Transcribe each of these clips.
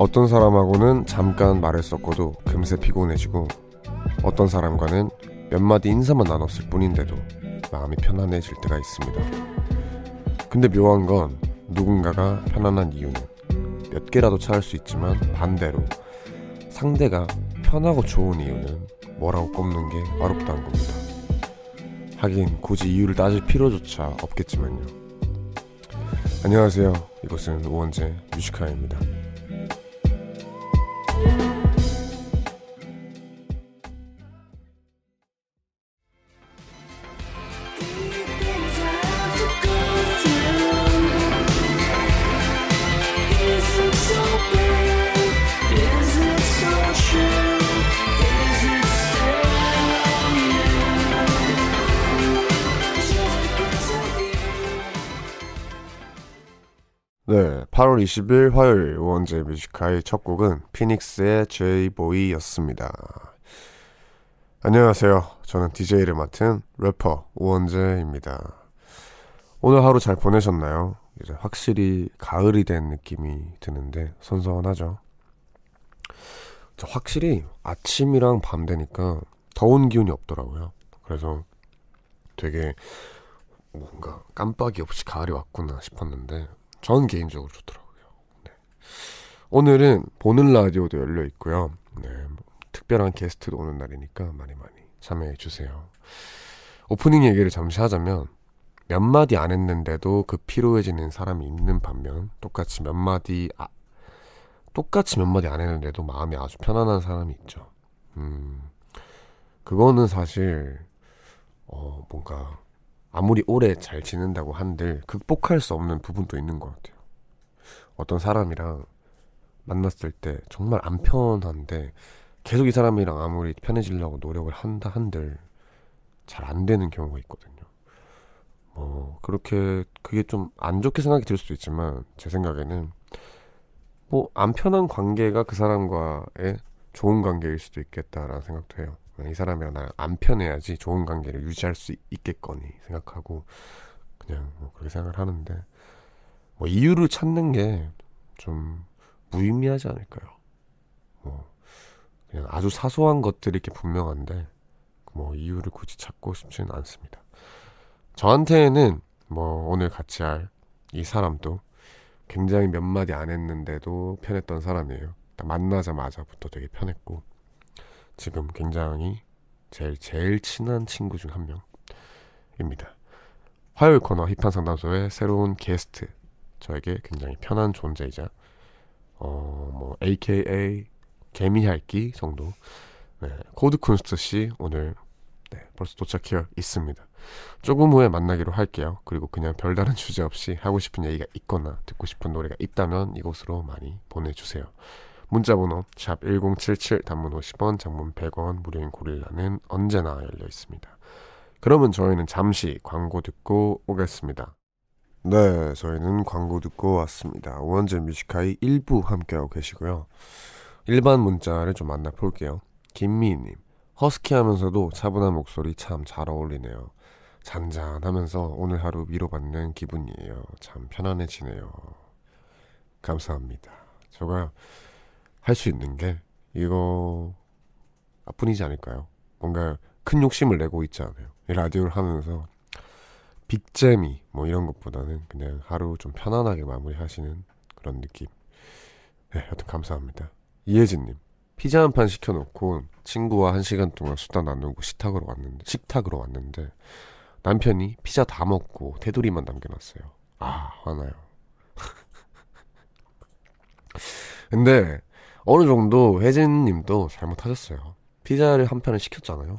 어떤 사람하고는 잠깐 섞어도 금세 피곤해지고 어떤 사람과는 몇 마디 인사만 나눴을 뿐인데도 마음이 편안해질 때가 있습니다. 근데 묘한 건 누군가가 편안한 이유는 몇 개라도 찾을 수 있지만 반대로 상대가 편하고 좋은 이유는 뭐라고 꼽는 게 어렵다는 겁니다. 하긴 굳이 이유를 따질 필요조차 없겠지만요. 안녕하세요. 이곳은 우원재 뮤지카입니다. 8월 20일 화요일 우원재 Music High 첫 곡은 Phoenix의 J-Boy였습니다. 안녕하세요. 저는 DJ를 맡은 래퍼 우원재입니다. 오늘 하루 잘 보내셨나요? 이제 확실히 가을이 된 느낌이 드는데 선선하죠. 확실히 아침이랑 밤 되니까 더운 기운이 없더라고요. 그래서 되게 뭔가 깜빡이 없이 가을이 왔구나 싶었는데 전 개인적으로 좋더라고요. 네. 오늘은 보는 라디오도 열려 있고요. 네, 뭐 특별한 게스트도 오는 날이니까 많이 많이 참여해 주세요. 오프닝 얘기를 잠시 하자면 몇 마디 안 했는데도 그 피로해지는 사람이 있는 반면 똑같이 몇 마디 아, 똑같이 몇 마디 안 했는데도 마음이 아주 편안한 사람이 있죠. 음, 그거는 사실 어 뭔가 아무리 오래 잘 지낸다고 한들 극복할 수 없는 부분도 있는 것 같아요. 어떤 사람이랑 만났을 때 정말 안 편한데 계속 이 사람이랑 아무리 편해지려고 노력을 한다 한들 잘 안 되는 경우가 있거든요. 뭐 그렇게 그게 좀 안 좋게 생각이 들 수도 있지만 제 생각에는 뭐 안 편한 관계가 그 사람과의 좋은 관계일 수도 있겠다라는 생각도 해요. 이 사람이랑 나랑 안 편해야지 좋은 관계를 유지할 수 있겠거니 생각하고 그냥 뭐 그렇게 생각을 하는데 뭐 이유를 찾는 게 좀 무의미하지 않을까요? 뭐 그냥 아주 사소한 것들이 이렇게 분명한데 뭐 이유를 굳이 찾고 싶지는 않습니다. 저한테는 뭐 오늘 같이 할 이 사람도 굉장히 몇 마디 안 했는데도 편했던 사람이에요. 만나자마자부터 되게 편했고 지금 굉장히 제일 제일 친한 친구 중 한 명입니다. 화요일 코너 힙한 상담소의 새로운 게스트 저에게 굉장히 편한 존재이자 어 뭐 AKA 개미핥기 정도 네, 코드 쿤스트 씨 오늘 네, 벌써 도착해 있습니다. 조금 후에 만나기로 할게요. 그리고 그냥 별다른 주제 없이 하고 싶은 얘기가 있거나 듣고 싶은 노래가 있다면 이곳으로 많이 보내주세요. 문자번호 샵 1077 단문 50원 장문 100원 무료인 고릴라는 언제나 열려 있습니다. 그러면 저희는 잠시 광고 듣고 오겠습니다. 네, 저희는 광고 듣고 왔습니다. 원제 뮤지카이 1부 함께하고 계시고요. 일반 문자를 좀 만나볼게요. 김미희님, 허스키 하면서도 차분한 목소리 참 잘 어울리네요. 잔잔하면서 오늘 하루 위로받는 기분이에요. 참 편안해지네요. 감사합니다. 제가 할 수 있는 게 이거 뿐이지 않을까요? 뭔가 큰 욕심을 내고 있지 않아요. 이 라디오를 하면서 빅재미 뭐 이런 것보다는 그냥 하루 좀 편안하게 마무리하시는 그런 느낌. 네, 여튼 감사합니다. 이혜진님 피자 한 판 시켜놓고 친구와 한 시간 동안 수다 나누고 식탁으로 왔는데 식탁으로 왔는데 남편이 피자 다 먹고 테두리만 남겨놨어요. 아 화나요. 근데 어느 정도 혜진님도 잘못하셨어요. 피자를 한 판을 시켰잖아요.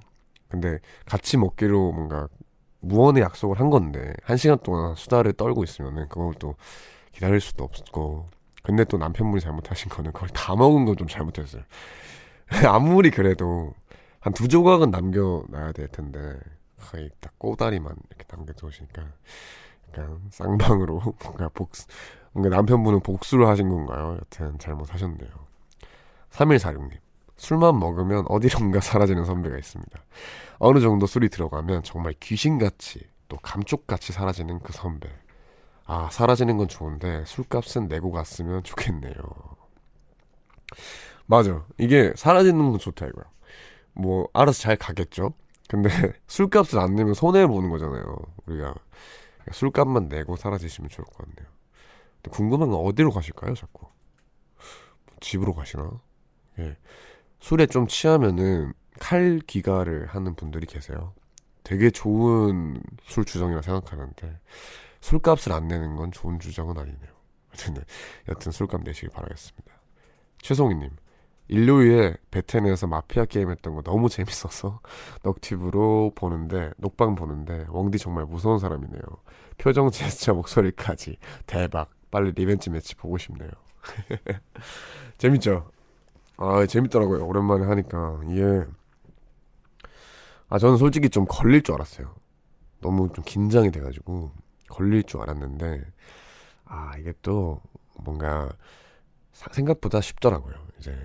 근데 같이 먹기로 뭔가 무언의 약속을 한 건데 한 시간 동안 수다를 떨고 있으면은 그걸 또 기다릴 수도 없고 근데 또 남편분이 잘못하신 거는 그걸 다 먹은 건 좀 잘못했어요. 아무리 그래도 한 두 조각은 남겨놔야 될 텐데 거의 딱 꼬다리만 이렇게 남겨두시니까 약간 쌍방으로 뭔가 복수 뭔가 남편분은 복수를 하신 건가요? 여튼 잘못하셨네요. 3146님. 술만 먹으면 어디론가 사라지는 선배가 있습니다. 어느 정도 술이 들어가면 정말 귀신같이 또 감쪽같이 사라지는 그 선배. 아, 사라지는 건 좋은데 술값은 내고 갔으면 좋겠네요. 맞아. 이게 사라지는 건 좋다 이거야. 뭐 알아서 잘 가겠죠. 근데 술값을 안 내면 손해 보는 거잖아요. 우리가 술값만 내고 사라지시면 좋을 것 같네요. 궁금한 건 어디로 가실까요, 자꾸? 집으로 가시나? 예. 술에 좀 취하면은 칼귀가를 하는 분들이 계세요. 되게 좋은 술 주정이라 생각하는데 술값을 안 내는 건 좋은 주정은 아니네요. 여튼, 여튼 술값 내시길 바라겠습니다. 최송이님, 일요일에 베텐에서 마피아 게임 했던 거 너무 재밌어서 넉티비로 보는데 녹방 보는데 웡디 정말 무서운 사람이네요. 표정 제스처 목소리까지 대박. 빨리 revenge match 보고 싶네요. 재밌죠? 아 재밌더라고요. 오랜만에 하니까 이게 아 저는 솔직히 좀 걸릴 줄 알았어요. 너무 좀 긴장이 돼가지고 걸릴 줄 알았는데 아 이게 또 뭔가 생각보다 쉽더라고요. 이제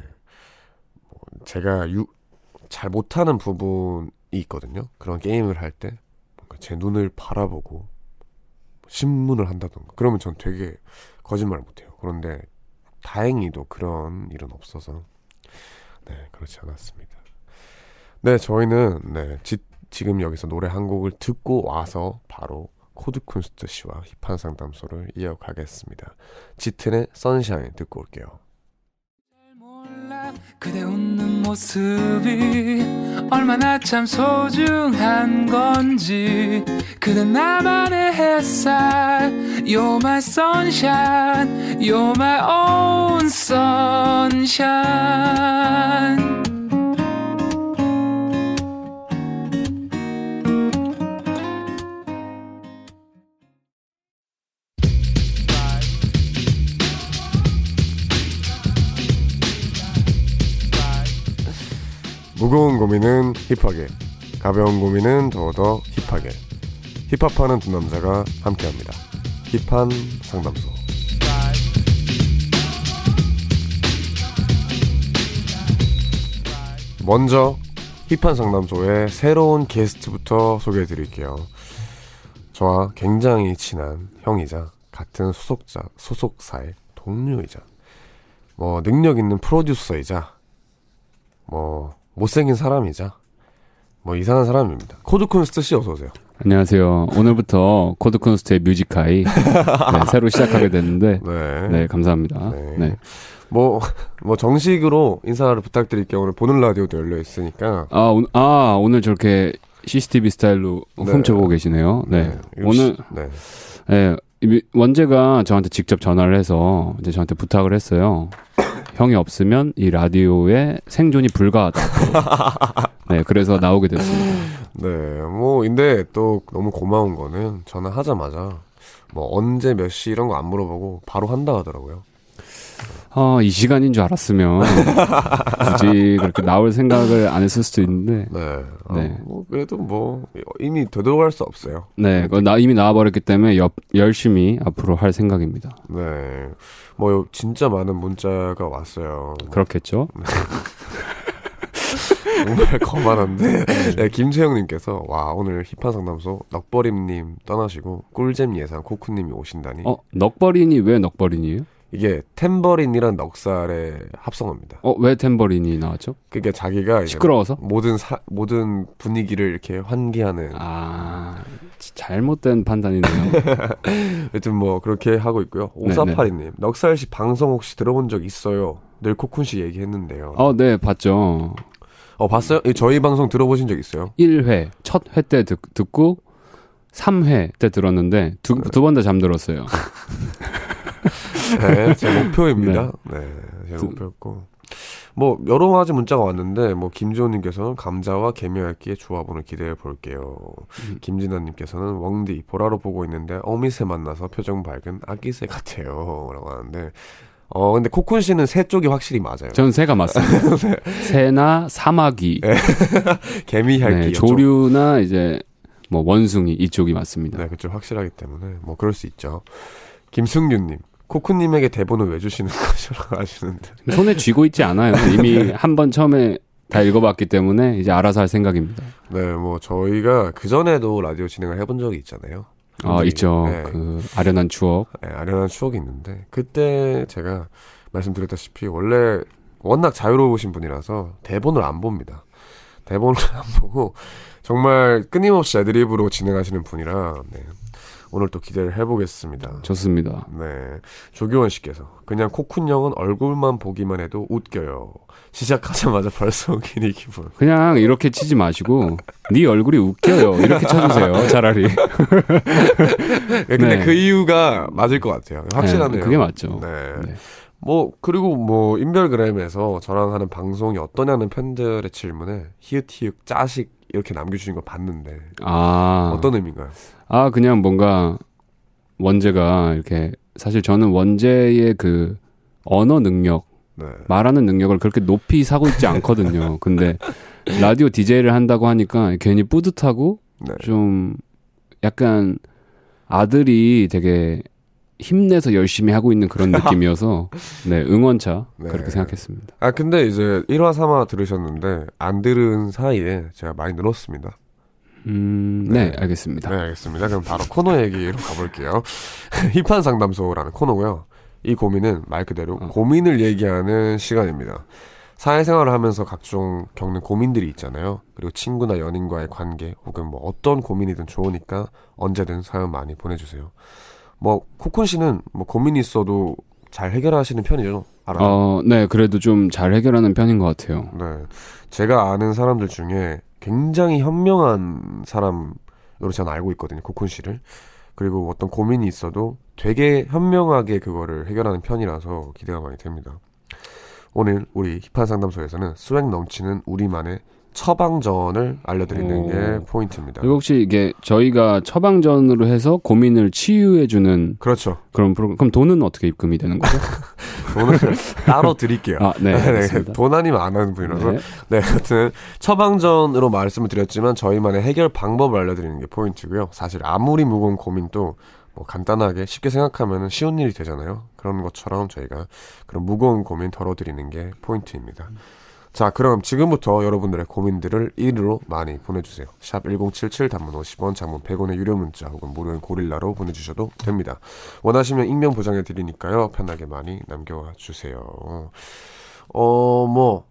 뭐 제가 유, 잘 못하는 부분이 있거든요. 그런 게임을 할 때 뭔가 제 눈을 바라보고 신문을 한다던가 그러면 전 되게 거짓말 못해요. 그런데 다행히도 그런 일은 없어서 네 그렇지 않았습니다. 네 저희는 네 지, 지금 여기서 노래 한 곡을 듣고 와서 바로 코드쿤스트 씨와 힙한 상담소를 이어가겠습니다. 짙은의 Sunshine 듣고 올게요. 그대 웃는 모습이 얼마나 참 소중한 건지 그대 나만의 햇살 You're my sunshine You're my own sunshine 무거운 고민은 힙하게, 가벼운 고민은 더더 힙하게. 힙합하는 두 남자가 함께합니다. 힙한 상담소. 먼저 힙한 상담소의 새로운 게스트부터 소개해 드릴게요. 저와 굉장히 친한 형이자 같은 소속자, 소속사의 동료이자 뭐 능력 있는 프로듀서이자 뭐 못생긴 사람이자 뭐 이상한 사람입니다. 코드쿤스트 씨 어서 오세요. 안녕하세요. 오늘부터 코드쿤스트의 Music High 네, 새로 시작하게 됐는데 네, 네 감사합니다. 네. 네. 뭐, 뭐 정식으로 인사를 부탁드릴게요. 오늘 보는 라디오도 열려 있으니까. 아, 오, 아 오늘 저렇게 CCTV 스타일로 네. 훔쳐보고 계시네요. 네. 네. 오늘 네. 네. 원재가 저한테 직접 전화를 해서 이제 저한테 부탁을 했어요. 형이 없으면 이 라디오의 생존이 불가하다. 네, 그래서 나오게 됐습니다. 네, 뭐 근데 또 너무 고마운 거는 전화하자마자 뭐 언제 몇 시 이런 거 안 물어보고 바로 한다 하더라고요. 어, 이 시간인 줄 알았으면 굳이 그렇게 나올 생각을 안 했을 수도 있는데. 네. 어, 네. 뭐 그래도 뭐 이미 되돌아갈 수 없어요. 네. 나 이미 나와버렸기 때문에 여, 열심히 앞으로 할 생각입니다. 네. 뭐 진짜 많은 문자가 왔어요. 그렇겠죠. 네. 정말 거만한데 네, 김채영님께서 와 오늘 힙한 상담소 넉버림님 떠나시고 꿀잼 예상 코쿠님이 오신다니. 어 넉버린이 왜 넉버린이에요? 이게 템버린이란 넉살의 합성어입니다. 어, 왜 템버린이 나왔죠? 그게 자기가 시끄러워서 모든 사, 모든 분위기를 이렇게 환기하는 아 잘못된 판단이네요. 여튼 뭐 그렇게 하고 있고요. 오사파리 님 넉살 씨 방송 혹시 들어본 적 있어요? 늘 코쿤 씨 얘기했는데요. 어, 네 봤죠. 어 봤어요? 저희 방송 들어보신 적 있어요? 1회 첫 회 때 듣고 3회 때 들었는데 두두번다 잠들었어요. 네, 제 목표입니다. 네, 네제 목표였고. 뭐 여러 가지 문자가 왔는데 뭐 김지호님께서는 감자와 개미알기의 조합을 기대해 볼게요. 음. 김진아님께서는 웡디 보라로 보고 있는데 어미새 만나서 표정 밝은 아기새 같아요.라고 하는데 어 근데 코쿤 씨는 새 쪽이 확실히 맞아요. 저는 새가 맞습니다. 새나 사마귀, 네. 개미알기, 네, 조류나 이제 뭐 원숭이 이쪽이 맞습니다. 네, 그쪽 확실하기 때문에 뭐 그럴 수 있죠. 김승윤님 코쿠님에게 대본을 왜 주시는 거죠라고 하시는데 손에 쥐고 있지 않아요. 이미 한 번 처음에 다 읽어봤기 때문에 이제 알아서 할 생각입니다. 네, 뭐 저희가 그 전에도 라디오 진행을 해본 적이 있잖아요. 아 있죠. 네. 그 아련한 추억. 네, 아련한 추억이 있는데 그때 제가 말씀드렸다시피 원래 워낙 자유로우신 분이라서 대본을 안 봅니다. 대본을 안 보고 정말 끊임없이 애드립으로 진행하시는 분이라 네. 오늘 또 기대를 해보겠습니다. 좋습니다. 네. 조교원 씨께서 그냥 코쿤 형은 얼굴만 보기만 해도 웃겨요. 시작하자마자 벌써 웃기니 기분. 그냥 이렇게 치지 마시고 네 얼굴이 웃겨요. 이렇게 쳐주세요. 차라리. 네, 근데 네. 그 이유가 맞을 것 같아요. 확실하네요. 네, 그게 맞죠. 네. 네. 뭐 그리고 뭐 인별그램에서 저랑 하는 방송이 어떠냐는 팬들의 질문에 히읗히읗 짜식 이렇게 남겨주신 거 봤는데 아 어떤 의미인가요? 아 그냥 뭔가 원제가 이렇게 사실 저는 원제의 그 언어 능력 네. 말하는 능력을 그렇게 높이 사고 있지 않거든요. 근데 라디오 디제이를 한다고 하니까 괜히 뿌듯하고 네. 좀 약간 아들이 되게 힘내서 열심히 하고 있는 그런 느낌이어서 네 응원차 네. 그렇게 생각했습니다. 아 근데 이제 1화 3화 들으셨는데 안 들은 사이에 제가 많이 늘었습니다. 음, 네, 네, 알겠습니다. 네, 알겠습니다. 그럼 바로 코너 얘기로 가볼게요. 힙한 상담소라는 코너고요. 이 고민은 말 그대로 어. 고민을 얘기하는 시간입니다. 사회생활을 하면서 각종 겪는 고민들이 있잖아요. 그리고 친구나 연인과의 관계 혹은 뭐 어떤 고민이든 좋으니까 언제든 사연 많이 보내주세요. 뭐 코쿤 씨는 뭐 고민이 있어도 잘 해결하시는 편이죠. 알아요? 어, 네, 그래도 좀 잘 해결하는 편인 것 같아요. 네, 제가 아는 사람들 중에 굉장히 현명한 사람으로 저는 알고 있거든요. 코쿤 씨를. 그리고 어떤 고민이 있어도 되게 현명하게 그거를 해결하는 편이라서 기대가 많이 됩니다. 오늘 우리 힙한 상담소에서는 스웩 넘치는 우리만의 처방전을 알려드리는 오. 게 포인트입니다. 그리고 혹시 이게 저희가 처방전으로 해서 고민을 치유해주는 그렇죠. 그런 프로그램. 그럼 돈은 어떻게 입금이 되는 거죠? 돈을 따로 드릴게요. 아, 네. 네, 네. 돈 아니면 안 하는 분이라서. 네. 네, 하여튼 처방전으로 말씀을 드렸지만 저희만의 해결 방법을 알려드리는 게 포인트고요. 사실 아무리 무거운 고민도 뭐 간단하게 쉽게 생각하면 쉬운 일이 되잖아요. 그런 것처럼 저희가 그런 무거운 고민 덜어드리는 게 포인트입니다. 자, 그럼 지금부터 여러분들의 고민들을 1위로 많이 보내주세요. 샵 1077 단문 50원, 장문 100원의 유료 문자 혹은 무료인 고릴라로 보내주셔도 됩니다. 원하시면 익명 보장해 드리니까요. 편하게 많이 남겨와 주세요. 어, 뭐,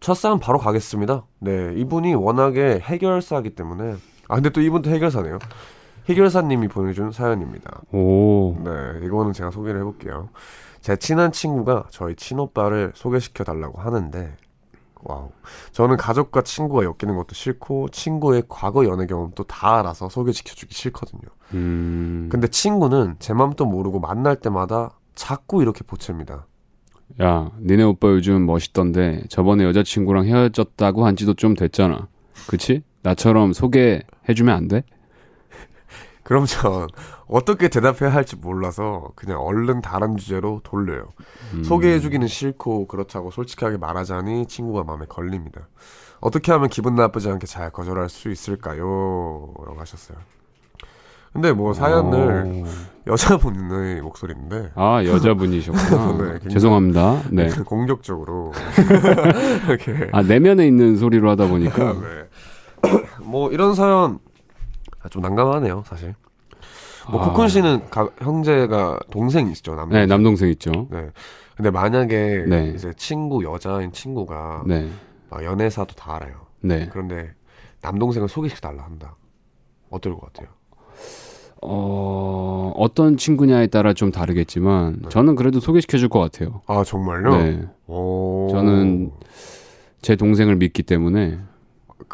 첫사연 바로 가겠습니다. 네, 이분이 워낙에 해결사기 때문에. 아, 근데 또 이분도 해결사네요. 해결사님이 보내준 사연입니다. 오. 네, 이거는 제가 소개를 해볼게요. 제 친한 친구가 저희 친오빠를 소개시켜 달라고 하는데 와우. 저는 가족과 친구가 엮이는 것도 싫고 친구의 과거 연애 경험도 다 알아서 소개시켜주기 싫거든요. 음... 근데 친구는 제 맘도 모르고 만날 때마다 자꾸 이렇게 보챕니다. 야, 니네 오빠 요즘 멋있던데 저번에 여자친구랑 헤어졌다고 한 지도 좀 됐잖아. 그치? 나처럼 소개해주면 안 돼? 그럼 전 어떻게 대답해야 할지 몰라서 그냥 얼른 다른 주제로 돌려요. 음. 소개해주기는 싫고 그렇다고 솔직하게 말하자니 친구가 마음에 걸립니다. 어떻게 하면 기분 나쁘지 않게 잘 거절할 수 있을까요? 라고 하셨어요. 근데 뭐 사연을 오. 여자분의 목소리인데 아 여자분이셨구나 네, 죄송합니다 네 공격적으로 이렇게 아 내면에 있는 소리로 하다 보니까 네. 뭐 이런 사연 아, 좀 난감하네요, 사실. 뭐 아. 코쿤 씨는 가, 형제가 동생 있죠, 남동생. 네, 남동생 있죠. 네. 근데 만약에 네. 이제 친구 여자인 친구가 네. 막 연애사도 다 알아요. 네. 그런데 남동생을 소개시켜 달라 한다. 어떨 것 같아요? 어, 어떤 친구냐에 따라 좀 다르겠지만 네. 저는 그래도 소개시켜 줄 것 같아요. 아, 정말요? 네. 오. 저는 제 동생을 믿기 때문에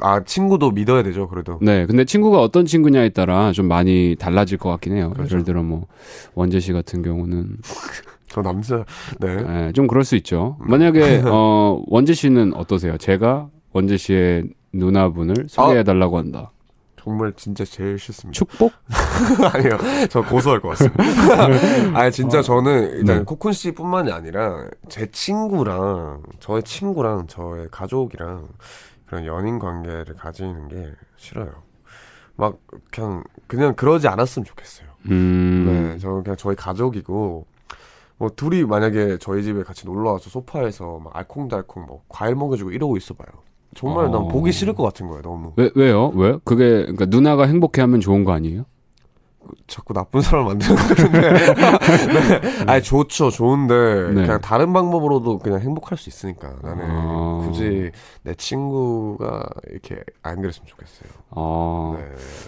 아 친구도 믿어야 되죠 그래도. 네, 근데 친구가 어떤 친구냐에 따라 좀 많이 달라질 것 같긴 해요. 그렇죠. 예를 들어 뭐 원재 씨 같은 경우는 저 남자 네. 네, 좀 그럴 수 있죠. 음. 만약에 어 원재 씨는 어떠세요? 제가 원재 씨의 누나분을 소개해 달라고 한다. 정말 진짜 제일 싫습니다. 축복? 아니요. 저 고소할 것 같습니다. 아니, 진짜 어, 저는 일단 네. 코쿤 씨뿐만이 아니라 제 친구랑 저의 친구랑 저의 가족이랑 그런 연인 관계를 가지는 게 싫어요. 막 그냥 그냥 그러지 않았으면 좋겠어요. 음. 네, 저 그냥 저희 가족이고 뭐 둘이 만약에 저희 집에 같이 놀러 와서 소파에서 막 알콩달콩 뭐 과일 먹여주고 이러고 있어봐요. 정말 어. 난 보기 싫을 것 같은 거예요, 너무. 왜 왜요? 왜? 그게 그러니까 누나가 행복해하면 좋은 거 아니에요? 자꾸 나쁜 사람 만드는 것 같은데. 네. 아니, 좋죠. 좋은데, 네. 그냥 다른 방법으로도 그냥 행복할 수 있으니까. 나는 아... 굳이 내 친구가 이렇게 안 그랬으면 좋겠어요. 아... 네.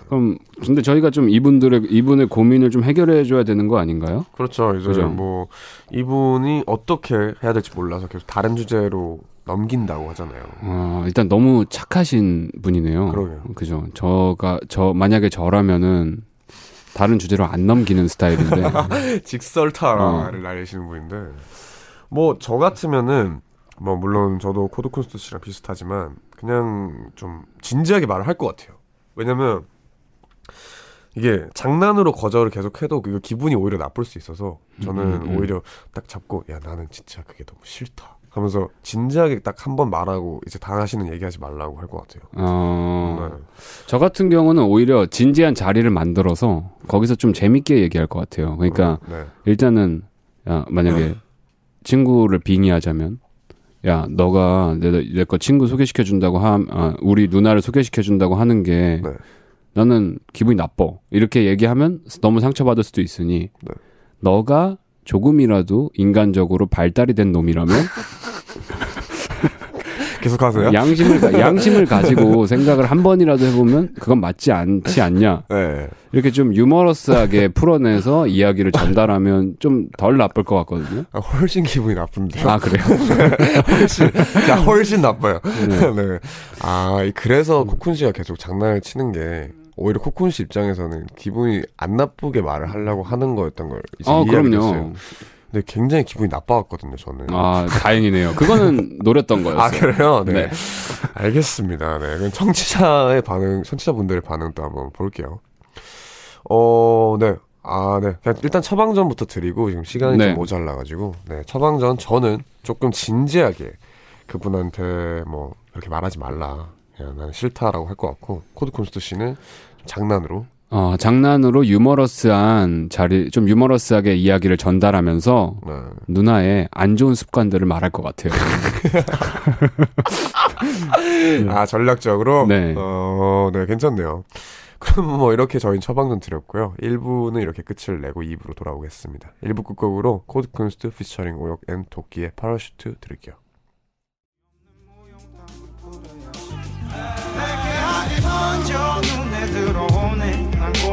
그럼, 근데 저희가 좀 이분들의, 이분의 고민을 좀 해결해줘야 되는 거 아닌가요? 그렇죠. 이제 그죠? 뭐, 이분이 어떻게 해야 될지 몰라서 계속 다른 주제로 넘긴다고 하잖아요. 어, 일단 너무 착하신 분이네요. 그러게요. 그죠. 저가, 저, 만약에 저라면은, 다른 주제로 안 넘기는 스타일인데. 직설타를 어. 날리시는 분인데. 뭐, 저 같으면은, 뭐, 물론 저도 코드 쿤스트 씨랑 비슷하지만, 그냥 좀 진지하게 말을 할 것 같아요. 왜냐면, 이게 장난으로 거절을 계속 해도 그 기분이 오히려 나쁠 수 있어서 저는 음, 음, 음. 오히려 딱 잡고 야 나는 진짜 그게 너무 싫다 하면서 진지하게 딱 한 번 말하고 이제 다시는 얘기하지 말라고 할 것 같아요. 어... 네. 저 같은 경우는 오히려 진지한 자리를 만들어서 거기서 좀 재밌게 얘기할 것 같아요. 그러니까 어, 네. 일단은 야 만약에 친구를 빙의하자면 야 너가 내거 친구 소개시켜 준다고 함 아, 우리 누나를 소개시켜 준다고 하는 게 네. 나는 기분이 나빠 이렇게 얘기하면 너무 상처받을 수도 있으니 네. 너가 조금이라도 인간적으로 발달이 된 놈이라면 계속 하세요? 양심을 양심을 가지고 생각을 한 번이라도 해보면 그건 맞지 않지 않냐? 네. 이렇게 좀 유머러스하게 풀어내서 이야기를 전달하면 좀 덜 나쁠 것 같거든요. 아, 훨씬 기분이 나쁜데. 아 그래요? 훨씬, 자 훨씬 나빠요. 네. 네. 아 그래서 코쿤 씨가 계속 장난을 치는 게 오히려 코쿤 씨 입장에서는 기분이 안 나쁘게 말을 하려고 하는 거였던 걸 이제 아, 이해하게 됐어요. 근데 굉장히 기분이 나빠갔거든요, 저는. 아, 다행이네요. 그거는 노렸던 거였어요. 아, 그래요? 네. 네. 알겠습니다. 네. 그럼 청취자의 반응, 청취자분들의 반응도 한번 볼게요. 어, 네. 아, 네. 그냥 일단 처방전부터 드리고 지금 시간이 네. 좀 모자라가지고, 네. 처방전 저는 조금 진지하게 그분한테 뭐, 이렇게 말하지 말라. 그냥 나는 싫다라고 할 것 같고, 코드 쿤스트 씨는 장난으로 어, 장난으로 유머러스한 자리, 좀 유머러스하게 이야기를 전달하면서 네. 누나의 안 좋은 습관들을 말할 것 같아요. 아, 전략적으로? 네. 어, 네, 괜찮네요. 그럼 뭐 이렇게 저희 처방전 드렸고요. 1부는 이렇게 끝을 내고 2부로 돌아오겠습니다. 1부 끝곡으로 코드 쿤스트 featuring 오혁 and 도끼의 Parachute 드릴게요.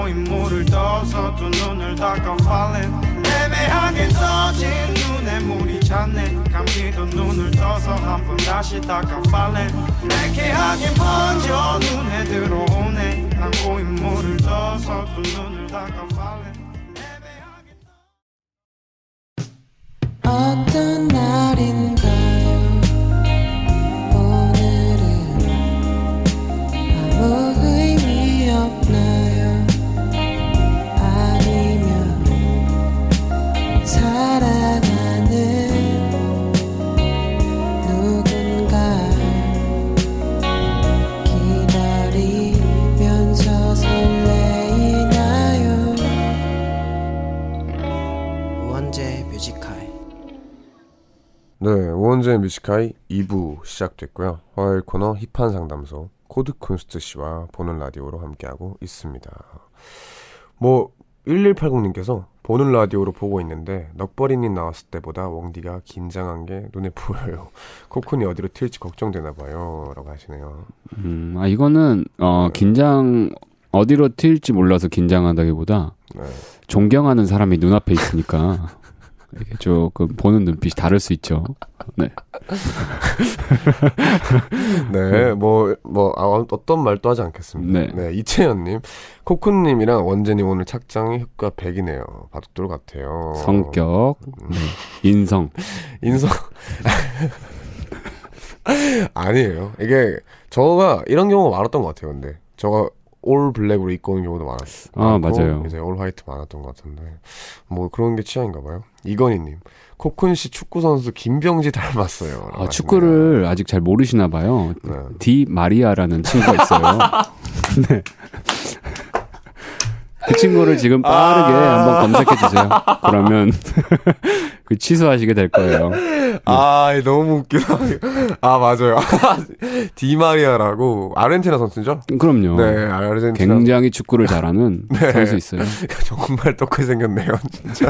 고인물을 떠서 두 눈을 닦아 falling 애매하게 떠진 눈에 물이 찼네. 감기던 눈을 떠서 한 번 다시 닦아 내게 하긴 먼저 눈에 들어오네. 난 고인물을 떠서 두 눈을 닦아 falling 어떤 날인 네, 우원재 Music High 2부 시작됐고요. 화요일 코너 힙한 상담소 코드 쿤스트 씨와 보는 라디오로 함께하고 있습니다. 뭐 1180님께서 보는 라디오로 보고 있는데 넉버리님 나왔을 때보다 웡디가 긴장한 게 눈에 보여요. 코쿤이 어디로 튈지 걱정되나 봐요. 라고 하시네요. 음, 아 이거는 어 네. 긴장 어디로 튈지 몰라서 긴장한다기보다 네. 존경하는 사람이 눈앞에 있으니까 이게 조금 보는 눈빛이 다를 수 있죠. 네. 네, 뭐, 뭐, 아, 어떤 말도 하지 않겠습니다. 네. 네 이채연님, 코쿤님이랑 원재님 오늘 착장이 효과 100이네요. 바둑돌 같아요. 성격, 음. 네. 인성. 인성. 아니에요. 이게, 저가 이런 경우가 많았던 것 같아요, 근데. 저가 올 블랙으로 입고 오는 경우도 많았어요. 아, 맞아요. 이제 올 화이트 많았던 것 같은데. 뭐 그런 게 취향인가 봐요. 이건희님. 코쿤 씨 축구 선수 김병지 닮았어요. 아, 축구를 아직 잘 모르시나 봐요. 네. 디 마리아라는 친구가 있어요. 네. 그 친구를 지금 빠르게 아~ 한번 검색해 주세요. 그러면 그 취소하시게 될 거예요. 아, 너무 웃기다. 아, 맞아요. 디마리아라고 아르헨티나 선수죠? 그럼요. 네, 아르헨티나. 굉장히 축구를 잘하는 네. 선수 있어요. 정말 똑같이 생겼네요, 진짜.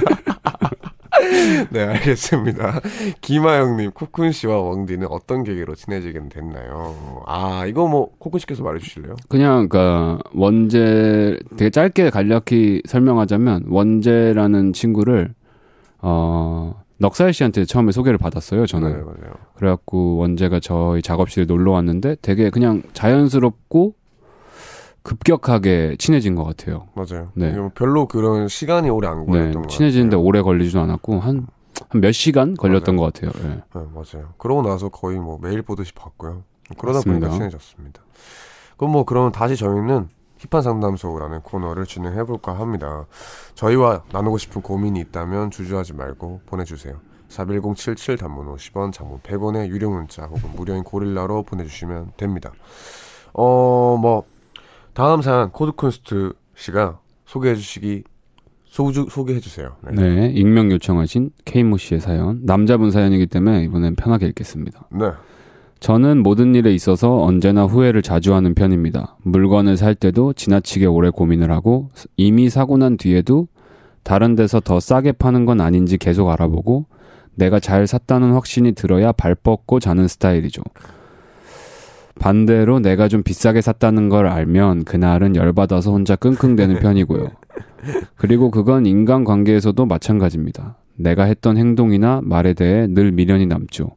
네, 알겠습니다. 김하영님, 코쿤 씨와 왕디는 어떤 계기로 친해지게 됐나요? 아, 이거 뭐 코쿤 씨께서 말해주실래요? 그냥 그니까 원재 되게 짧게 간략히 설명하자면 원재라는 친구를 어 넉살 씨한테 처음에 소개를 받았어요, 저는. 네, 맞아요. 그래갖고 원재가 저희 작업실에 놀러 왔는데 되게 그냥 자연스럽고 급격하게 친해진 것 같아요. 맞아요. 네. 별로 그런 시간이 오래 안 걸렸던 네, 것 친해지는데 오래 걸리지도 않았고 한 한 몇 시간 걸렸던 맞아요. 것 같아요. 네. 네. 맞아요. 그러고 나서 거의 뭐 매일 보듯이 봤고요. 그러다 맞습니다. 보니까 친해졌습니다. 그럼 뭐 그러면 다시 저희는 힙한 상담소라는 코너를 진행해 볼까 합니다. 저희와 나누고 싶은 고민이 있다면 주저하지 말고 보내주세요. 41077 단문 50원, 장문 100원의 유료 문자 혹은 무료인 고릴라로 보내주시면 됩니다. 어, 뭐 다음 사연 코드쿤스트 씨가 소개해 주시기 소주, 소개해 주세요. 네. 네. 익명 요청하신 K모 씨의 사연. 남자분 사연이기 때문에 이번엔 편하게 읽겠습니다. 네. 저는 모든 일에 있어서 언제나 후회를 자주 하는 편입니다. 물건을 살 때도 지나치게 오래 고민을 하고 이미 사고 난 뒤에도 다른 데서 더 싸게 파는 건 아닌지 계속 알아보고 내가 잘 샀다는 확신이 들어야 발 뻗고 자는 스타일이죠. 반대로 내가 좀 비싸게 샀다는 걸 알면 그날은 열받아서 혼자 끙끙대는 편이고요. 그리고 그건 인간 관계에서도 마찬가지입니다. 내가 했던 행동이나 말에 대해 늘 미련이 남죠.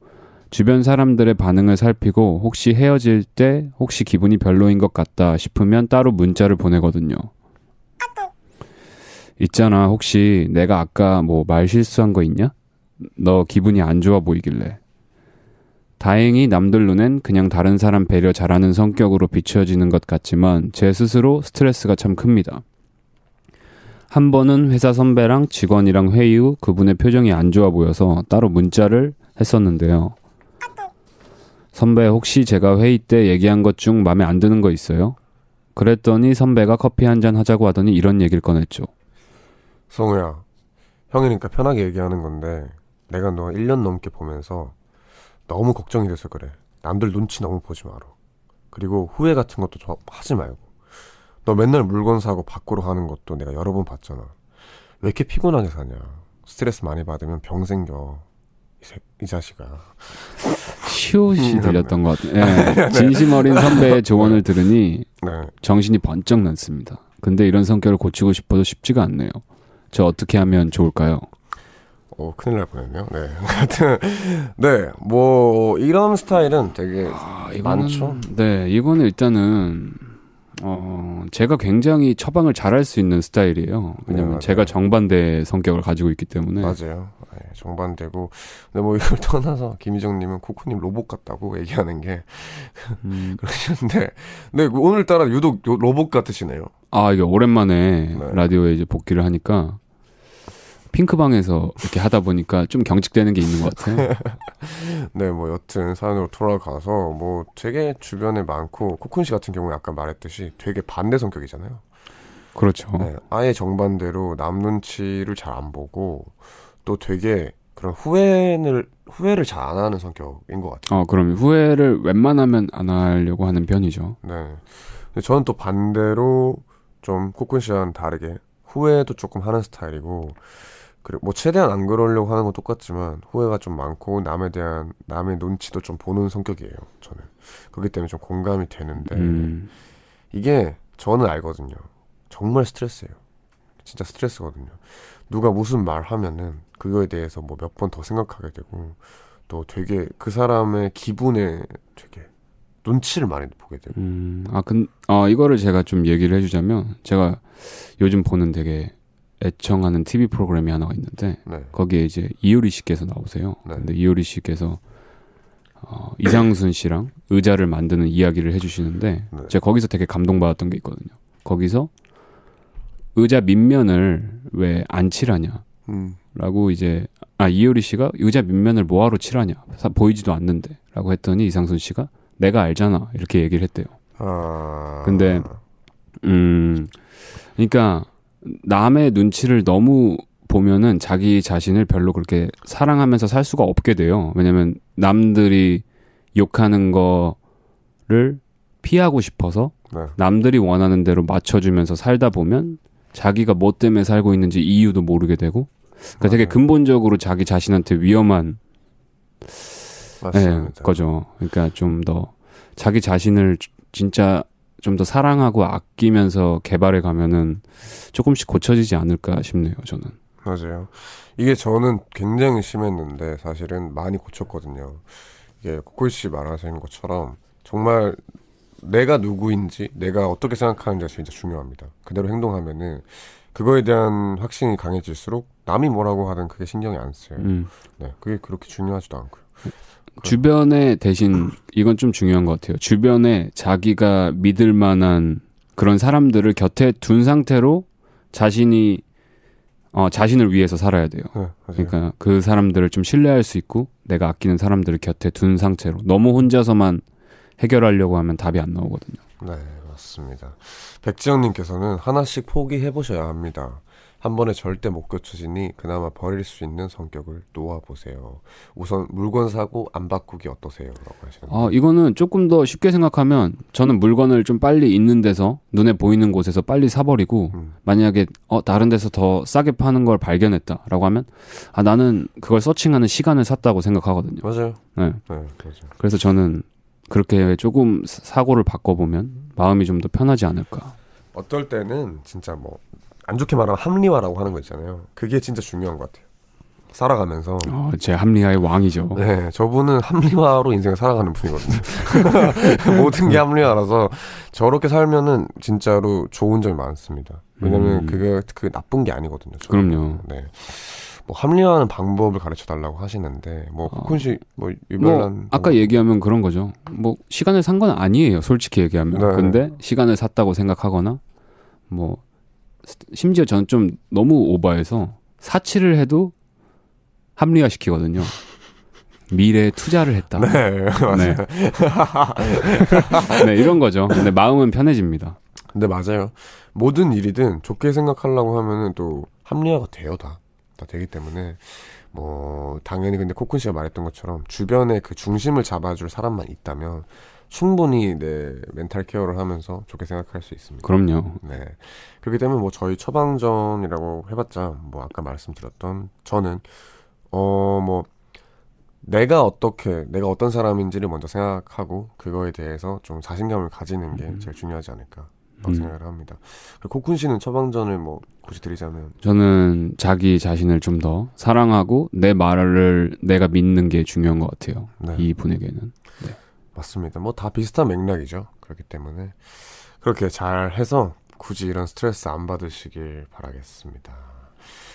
주변 사람들의 반응을 살피고 혹시 헤어질 때 혹시 기분이 별로인 것 같다 싶으면 따로 문자를 보내거든요. 있잖아, 혹시 내가 아까 뭐 말 실수한 거 있냐? 너 기분이 안 좋아 보이길래. 다행히 남들 눈엔 그냥 다른 사람 배려 잘하는 성격으로 비춰지는 것 같지만 제 스스로 스트레스가 참 큽니다. 한 번은 회사 선배랑 직원이랑 회의 후 그분의 표정이 안 좋아 보여서 따로 문자를 했었는데요. 선배 혹시 제가 회의 때 얘기한 것 중 마음에 안 드는 거 있어요? 그랬더니 선배가 커피 한 잔 하자고 하더니 이런 얘기를 꺼냈죠. 성우야, 형이니까 편하게 얘기하는 건데 내가 너 1년 넘게 보면서 너무 걱정이 돼서 그래. 남들 눈치 너무 보지 마라. 그리고 후회 같은 것도 하지 말고. 너 맨날 물건 사고 밖으로 가는 것도 내가 여러 번 봤잖아. 왜 이렇게 피곤하게 사냐. 스트레스 많이 받으면 병 생겨. 이, 새, 이 자식아. 시옷이 음, 들렸던 것 같아요. 네. 네. 진심 어린 선배의 조언을 들으니 네. 정신이 번쩍 났습니다. 근데 이런 성격을 고치고 싶어도 쉽지가 않네요. 저 어떻게 하면 좋을까요? 어, 큰일 날 뻔했네요. 네. 하여튼, 네. 뭐, 이런 스타일은 되게 아, 이거는, 많죠. 네. 이거는 일단은, 어, 제가 굉장히 처방을 잘할 수 있는 스타일이에요. 왜냐면 네, 제가 정반대 성격을 가지고 있기 때문에. 맞아요. 네, 정반대고. 근데 뭐 이걸 떠나서 김희정님은 코코님 로봇 같다고 얘기하는 게 음. 그러셨는데, 네, 오늘따라 유독 로봇 같으시네요. 아, 이게 오랜만에 네. 라디오에 이제 복귀를 하니까 핑크방에서 이렇게 하다 보니까 좀 경직되는 게 있는 것 같아요. 네, 뭐 여튼 사연으로 돌아가서 뭐 되게 주변에 많고 코쿤 씨 같은 경우에 아까 말했듯이 되게 반대 성격이잖아요. 그렇죠. 네, 아예 정반대로 남 눈치를 잘 안 보고 또 되게 그런 후회를 후회를 잘 안 하는 성격인 것 같아요. 어, 그럼 후회를 웬만하면 안 하려고 하는 편이죠. 네. 저는 또 반대로 좀 코쿤 씨와는 다르게 후회도 조금 하는 스타일이고 그리고 뭐 최대한 안 그러려고 하는 건 똑같지만 후회가 좀 많고 남에 대한 남의 눈치도 좀 보는 성격이에요. 저는 그렇기 때문에 좀 공감이 되는데 음. 이게 저는 알거든요. 정말 스트레스예요. 진짜 스트레스거든요. 누가 무슨 말 하면은 그거에 대해서 뭐 몇 번 더 생각하게 되고 또 되게 그 사람의 기분에 되게 눈치를 많이 보게 되고. 음, 아, 근, 어, 이거를 제가 좀 얘기를 해주자면, 제가 요즘 보는 되게 애청하는 TV 프로그램이 하나가 있는데 네. 거기에 이제 이효리 씨께서 나오세요. 네. 근데 이효리 씨께서 어, 이상순 씨랑 의자를 만드는 이야기를 해주시는데 네. 제가 거기서 되게 감동받았던 게 있거든요. 거기서 의자 밑면을 왜 안 칠하냐? 음. 라고 이제 아 이효리 씨가 의자 밑면을 뭐하러 칠하냐? 보이지도 않는데라고 했더니 이상순 씨가 내가 알잖아 이렇게 얘기를 했대요. 아... 근데 음 그러니까 남의 눈치를 너무 보면은 자기 자신을 별로 그렇게 사랑하면서 살 수가 없게 돼요. 왜냐면 남들이 욕하는 거를 피하고 싶어서 네. 남들이 원하는 대로 맞춰주면서 살다 보면 자기가 뭐 때문에 살고 있는지 이유도 모르게 되고 그러니까 되게 근본적으로 자기 자신한테 위험한 네, 거죠. 그러니까 좀 더 자기 자신을 진짜 좀 더 사랑하고 아끼면서 개발해 가면은 조금씩 고쳐지지 않을까 싶네요. 저는. 맞아요. 이게 저는 굉장히 심했는데 사실은 많이 고쳤거든요. 이게 코코이 씨 말하시는 것처럼 정말 내가 누구인지 내가 어떻게 생각하는지가 진짜 중요합니다. 그대로 행동하면은 그거에 대한 확신이 강해질수록 남이 뭐라고 하든 그게 신경이 안 쓰여요. 음. 네, 그게 그렇게 중요하지도 않고요. 주변에 대신 이건 좀 중요한 것 같아요. 주변에 자기가 믿을 만한 그런 사람들을 곁에 둔 상태로 자신이 어, 자신을 위해서 살아야 돼요. 네, 그러니까 그 사람들을 좀 신뢰할 수 있고 내가 아끼는 사람들을 곁에 둔 상태로 너무 혼자서만 해결하려고 하면 답이 안 나오거든요. 네, 맞습니다. 백지영님께서는 하나씩 포기해 보셔야 합니다. 한 번에 절대 못 고쳐지니 그나마 버릴 수 있는 성격을 놓아보세요. 우선 물건 사고 안 바꾸기 어떠세요? 라고 하시는 아, 이거는 조금 더 쉽게 생각하면 저는 물건을 좀 빨리 있는 데서 눈에 보이는 곳에서 빨리 사버리고 음. 만약에 어, 다른 데서 더 싸게 파는 걸 발견했다 라고 하면 아, 나는 그걸 서칭하는 시간을 샀다고 생각하거든요. 맞아요. 네. 네 맞아요. 그래서 저는 그렇게 조금 사고를 바꿔보면 마음이 좀 더 편하지 않을까. 어떨 때는 진짜 뭐 안 좋게 말하면 합리화라고 하는 거 있잖아요. 그게 진짜 중요한 것 같아요. 살아가면서. 어, 제 합리화의 왕이죠. 네, 저분은 합리화로 인생을 살아가는 분이거든요. 모든 게 합리화라서 저렇게 살면은 진짜로 좋은 점이 많습니다. 왜냐면 음. 그게 그 나쁜 게 아니거든요. 저는. 그럼요. 네. 뭐 합리화하는 방법을 가르쳐 달라고 하시는데 뭐 코쿤 씨뭐 유별난 뭐 아까 얘기하면 그런 거죠. 뭐 시간을 산 건 아니에요. 솔직히 얘기하면. 네. 근데 시간을 샀다고 생각하거나 뭐 심지어 저는 좀 너무 오버해서 사치를 해도 합리화 시키거든요. 미래에 투자를 했다. 네, 맞아요. 네. 네, 이런 거죠. 근데 마음은 편해집니다. 근데 맞아요. 모든 일이든 좋게 생각하려고 하면은 또 합리화가 돼요, 다. 다 되기 때문에 뭐 당연히 근데 코쿤 씨가 말했던 것처럼 주변에 그 중심을 잡아줄 사람만 있다면 충분히 네 멘탈 케어를 하면서 좋게 생각할 수 있습니다. 그럼요. 네 그렇기 때문에 뭐 저희 처방전이라고 해봤자 뭐 아까 말씀드렸던 저는 어 뭐 내가 어떻게 내가 어떤 사람인지를 먼저 생각하고 그거에 대해서 좀 자신감을 가지는 게 음. 제일 중요하지 않을까 음. 생각을 합니다. 코쿤 씨는 처방전을 뭐 굳이 드리자면 저는 자기 자신을 좀 더 사랑하고 내 말을 내가 믿는 게 중요한 것 같아요. 네. 이 분에게는 네. 맞습니다. 뭐 다 비슷한 맥락이죠. 그렇기 때문에 그렇게 잘 해서 굳이 이런 스트레스 안 받으시길 바라겠습니다.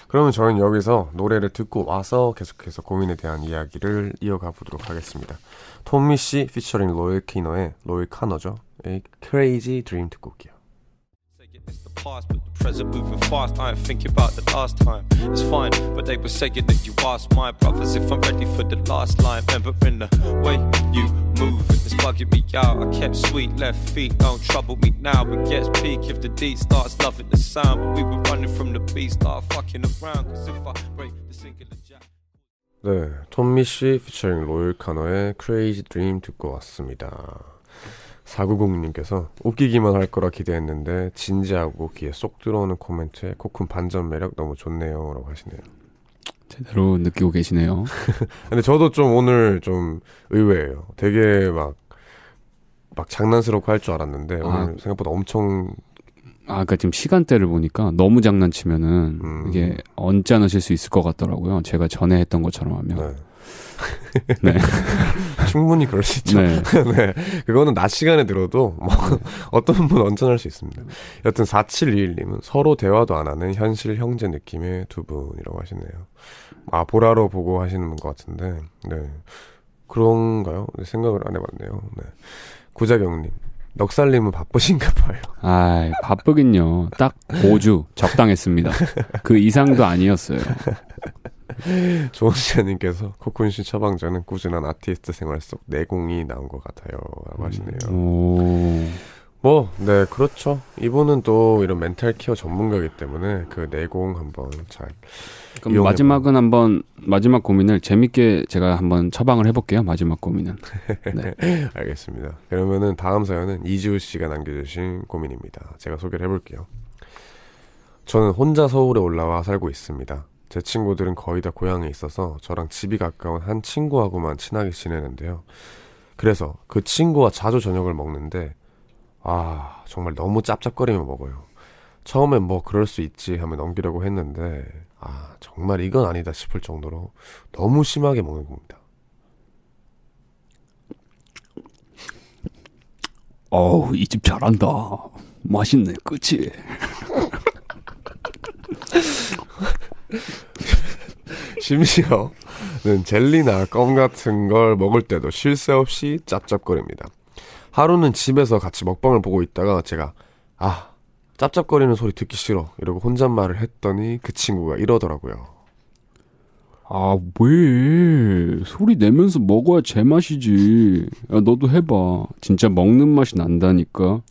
그러면 저는 여기서 노래를 듣고 와서 계속해서 고민에 대한 이야기를 이어가 보도록 하겠습니다. 톰미 씨 피처링 로열 키너의 로열 카너죠. Crazy Dream 듣고 올게요. It's the past, but the present moving fast. I ain't thinking about the last time. It's fine, but they were saying that you asked my brothers if I'm ready for the last line. Remembering the way you move, it's bugging me out. I kept sweet left feet, don't trouble me now. It gets peak if the D starts loving the sound. But we were running from the beat, start fucking around. Cause if I break the singular jack. 네, 톰미 씨 피처링 로열 카너의 Crazy Dream 듣고 왔습니다. 4906님께서 웃기기만 할 거라 기대했는데 진지하고 귀에 쏙 들어오는 코멘트에 코쿤 반전 매력 너무 좋네요 라고 하시네요 제대로 느끼고 계시네요 근데 저도 좀 오늘 좀 의외예요 되게 막 막 장난스럽고 할 줄 알았는데 아, 오늘 생각보다 엄청 아, 그니까 지금 시간대를 보니까 너무 장난치면은 음. 이게 언짢으실 수 있을 것 같더라고요. 제가 전에 했던 것처럼 하면. 네. 네. 충분히 그럴 수 있죠. 네. 네. 그거는 낮 시간에 들어도 뭐 어떤 분 언짢을 수 있습니다. 여튼 4721님은 서로 대화도 안 하는 현실 형제 느낌의 두 분이라고 하시네요. 아, 보라로 보고 하시는 것 같은데, 네. 그런가요? 생각을 안 해봤네요. 네. 구자경님. 넉살님은 바쁘신가 봐요. 아, 바쁘긴요. 딱 5주 적당했습니다. 그 이상도 아니었어요. 조은시아님께서 코쿤 씨 처방전은 꾸준한 아티스트 생활 속 내공이 나온 것 같아요. 라고 하시네요. 오. 뭐, 네, 그렇죠. 이분은 또 이런 멘탈 케어 전문가이기 때문에 그 내공 한번 잘. 그럼 마지막은 한번 마지막 고민을 재밌게 제가 한번 처방을 해볼게요. 마지막 고민은. 네. 알겠습니다. 그러면은 다음 사연은 이지우 씨가 남겨주신 고민입니다. 제가 소개를 해볼게요. 저는 혼자 서울에 올라와 살고 있습니다. 제 친구들은 거의 다 고향에 있어서 저랑 집이 가까운 한 친구하고만 친하게 지내는데요. 그래서 그 친구와 자주 저녁을 먹는데 아, 정말 너무 짭짭거리며 먹어요. 처음엔 뭐 그럴 수 있지 하면 넘기려고 했는데, 아, 정말 이건 아니다 싶을 정도로 너무 심하게 먹는 겁니다. 어우, 이 집 잘한다. 맛있네, 그치? 심지어는 젤리나 껌 같은 걸 먹을 때도 쉴 새 없이 짭짭거립니다. 하루는 집에서 같이 먹방을 보고 있다가 제가 아 짭짭거리는 소리 듣기 싫어 이러고 혼잣말을 했더니 그 친구가 이러더라고요. 아, 왜? 소리 내면서 먹어야 제맛이지. 야, 너도 해봐. 진짜 먹는 맛이 난다니까.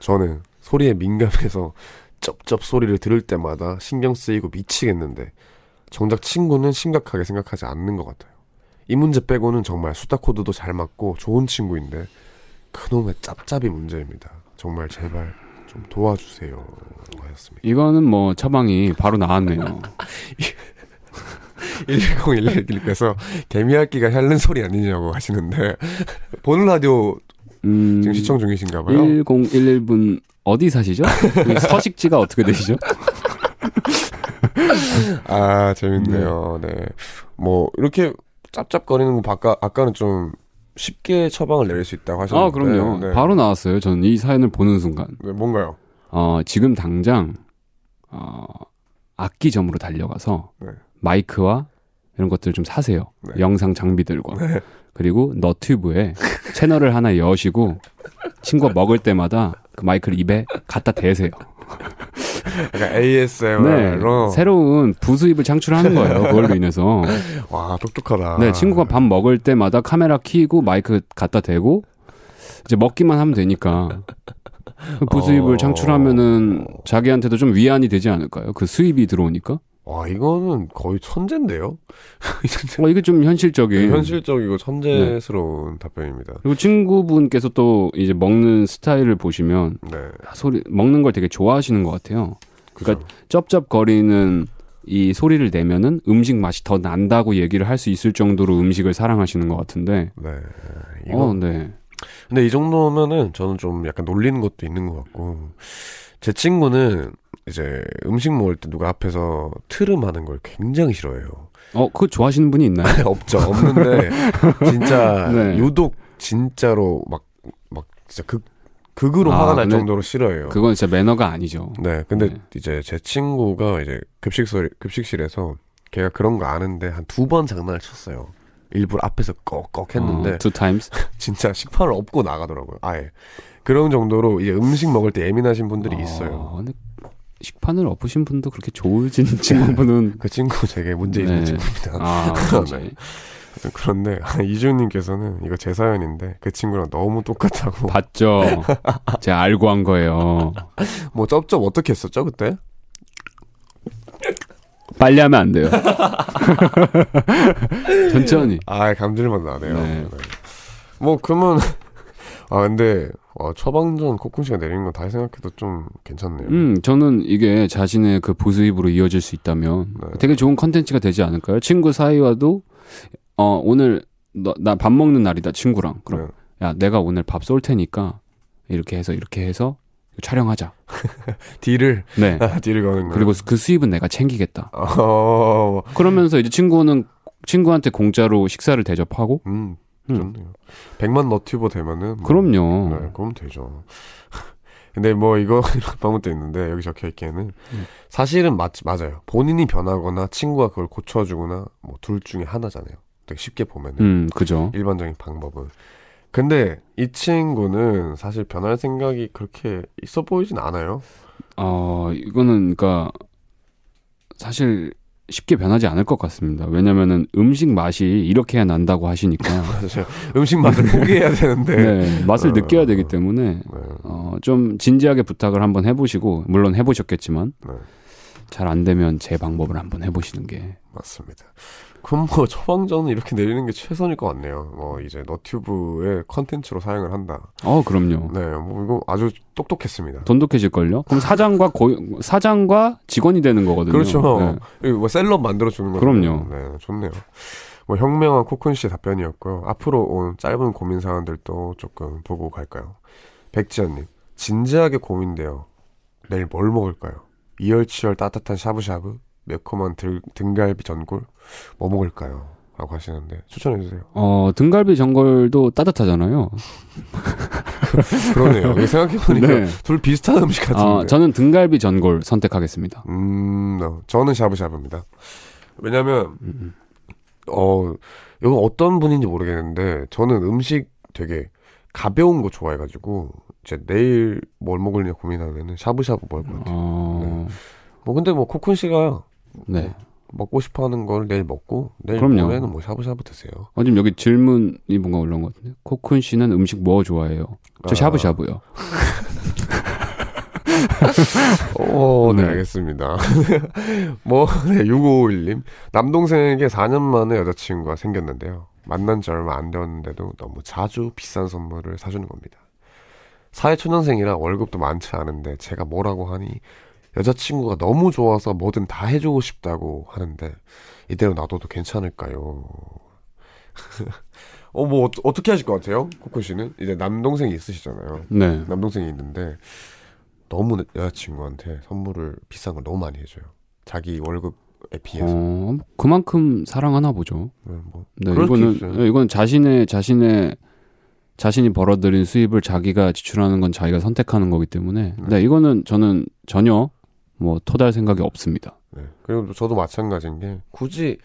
저는 소리에 민감해서 쩝쩝 소리를 들을 때마다 신경 쓰이고 미치겠는데, 정작 친구는 심각하게 생각하지 않는 것 같아요. 이 문제 빼고는 정말 수다 코드도 잘 맞고 좋은 친구인데, 그놈의 짭짭이 문제입니다. 정말 제발 좀 도와주세요. 하였습니다. 이거는 뭐 처방이 바로 나왔네요. 1011님께서 개미핥기가 핥는 소리 아니냐고 하시는데 보는 라디오 음, 지금 시청 중이신가 봐요. 1011분 어디 사시죠? 서식지가 어떻게 되시죠? 아 재밌네요. 네. 네. 뭐 이렇게 짭짭거리는 거 바까 아까는 좀 쉽게 처방을 내릴 수 있다고 하셨는데. 아, 그럼요. 네. 바로 나왔어요. 저는 이 사연을 보는 순간. 네, 뭔가요? 어, 지금 당장, 어, 악기점으로 달려가서 네. 마이크와 이런 것들 좀 사세요. 네. 영상 장비들과. 네. 그리고 너튜브에 채널을 하나 여시고 친구가 먹을 때마다 그 마이크를 입에 갖다 대세요. 약간 ASMR로 네, 새로운 부수입을 창출하는 거예요. 그걸로 인해서. 와 똑똑하다. 네, 친구가 밥 먹을 때마다 카메라 켜고 마이크 갖다 대고 이제 먹기만 하면 되니까 부수입을 어... 창출하면은 자기한테도 좀 위안이 되지 않을까요? 그 수입이 들어오니까. 와 이거는 거의 천재인데요. 어, 이게 좀 현실적인 현실적이고 천재스러운 네. 답변입니다. 그리고 친구분께서 또 이제 먹는 스타일을 보시면 네. 소리 먹는 걸 되게 좋아하시는 것 같아요. 그러니까 쩝쩝거리는 이 소리를 내면은 음식 맛이 더 난다고 얘기를 할 수 있을 정도로 음식을 사랑하시는 것 같은데. 네. 이거, 어, 네. 근데 이 정도면은 저는 좀 약간 놀리는 것도 있는 것 같고 제 친구는 이제 음식 먹을 때 누가 앞에서 트름 하는 걸 굉장히 싫어해요. 어, 그거 좋아하시는 분이 있나요? 없죠. 없는데 진짜 네. 유독 진짜로 막막 진짜 극 극으로 아, 화가 날 정도로 싫어해요. 그건 진짜 매너가 아니죠. 네, 근데 네. 이제 제 친구가 이제 급식소 급식실에서 걔가 그런 거 아는데 한 두 번 장난을 쳤어요. 일부러 앞에서 꺽꺽 했는데 어, two times 진짜 식판을 엎고 나가더라고요. 아예 그런 정도로 이제 음식 먹을 때 예민하신 분들이 어, 있어요. 근데 식판을 엎으신 분도 그렇게 좋으신 친구분은 그 친구 되게 문제 있는 네. 친구입니다. 아, 네. 그런데 이주님께서는 이거 제 사연인데 그 친구랑 너무 똑같다고 봤죠. 제가 알고 한 거예요. 뭐 쩝쩝 어떻게 했었죠 그때? 빨리 하면 안 돼요. 천천히. 아 감질만 나네요. 네. 네. 뭐 그러면 아 근데 와, 처방전 코쿤 씨가 내리는 건 다시 생각해도 좀 괜찮네요. 음, 저는 이게 자신의 그 부수입으로 이어질 수 있다면 네. 되게 좋은 컨텐츠가 되지 않을까요? 친구 사이와도 어 오늘 나 밥 먹는 날이다 친구랑 그럼 네. 야 내가 오늘 밥 쏠 테니까 이렇게 해서 이렇게 해서 촬영하자. 딜을 네 아, 딜을 거는 거예요. 그리고 그 수입은 내가 챙기겠다. 어... 그러면서 이제 친구는 친구한테 공짜로 식사를 대접하고 음. 음. 좋네요. 100만 너튜버 되면은 뭐, 그럼요. 네, 그럼 되죠. 근데 뭐 이거 이런 방법도 있는데 여기 적혀 있기에는 음. 사실은 맞 맞아요. 본인이 변하거나 친구가 그걸 고쳐주거나 뭐 둘 중에 하나잖아요. 되게 쉽게 보면은 음, 그죠. 일반적인 방법은. 근데 이 친구는 사실 변할 생각이 그렇게 있어 보이진 않아요. 어 이거는 그러니까 사실 쉽게 변하지 않을 것 같습니다. 왜냐면은 음식 맛이 이렇게 해야 난다고 하시니까. 음식 맛을 포기해야 되는데. 네, 맛을 어, 느껴야 되기 때문에. 네. 어, 좀 진지하게 부탁을 한번 해보시고 물론 해보셨겠지만 네. 잘안 되면 제 방법을 한번 해보시는 게 맞습니다. 그럼 뭐 처방전은 이렇게 내리는 게 최선일 것 같네요. 뭐 이제 너튜브의 컨텐츠로 사용을 한다. 어, 그럼요. 네, 뭐 이거 아주 똑똑했습니다. 돈독해질 걸요? 그럼 사장과 고, 사장과 직원이 되는 거거든요. 그렇죠. 네. 뭐 셀럽 만들어 주는 거죠. 그럼요. 네, 좋네요. 뭐 현명한 코쿤 씨의 답변이었고요. 앞으로 온 짧은 고민 사항들도 조금 보고 갈까요? 백지연님, 진지하게 고민돼요. 내일 뭘 먹을까요? 이열치열 따뜻한 샤브샤브, 매콤한 들, 등갈비 전골, 뭐 먹을까요? 라고 하시는데 추천해 주세요. 어, 등갈비 전골도 따뜻하잖아요. 그러네요. 생각해보니까 네. 둘 비슷한 음식 같은데. 어, 저는 등갈비 전골 선택하겠습니다. 음. 저는 샤브샤브입니다. 왜냐면, 음. 어, 이거 어떤 분인지 모르겠는데, 저는 음식 되게 가벼운 거 좋아해가지고, 이제 내일 뭘 먹을냐 고민하면은 샤브샤브 먹을 것 같아요. 어... 네. 뭐 근데 뭐 코쿤 씨가 네. 먹고 싶어 하는 걸 내일 먹고 내일 그럼요. 모레는 뭐 샤브샤브 드세요. 어, 지금 여기 질문이 뭔가 올라온 것 같은데. 코쿤 씨는 음식 뭐 좋아해요? 저 아... 샤브샤브요. 오, 네, 네. 알겠습니다. 뭐, 네, 6551님. 남동생에게 4년 만에 여자친구가 생겼는데요. 만난 지 얼마 안 되었는데도 너무 자주 비싼 선물을 사주는 겁니다. 사회초년생이라 월급도 많지 않은데 제가 뭐라고 하니 여자친구가 너무 좋아서 뭐든 다 해주고 싶다고 하는데 이대로 놔둬도 괜찮을까요? 어, 뭐, 어, 어떻게 하실 것 같아요? 코코 씨는? 이제 남동생이 있으시잖아요. 네. 남동생이 있는데 너무 여자친구한테 선물을 비싼 걸 너무 많이 해줘요. 자기 월급에 비해서. 어, 그만큼 사랑하나 보죠. 네, 뭐. 네, 이거는, 네, 이건 자신의, 자신의 자신이 벌어들인 수입을 자기가 지출하는 건 자기가 선택하는 거기 때문에 네, 네 이거는 저는 전혀 뭐 토달 생각이 없습니다. 네. 그리고 저도 마찬가지인 게 굳이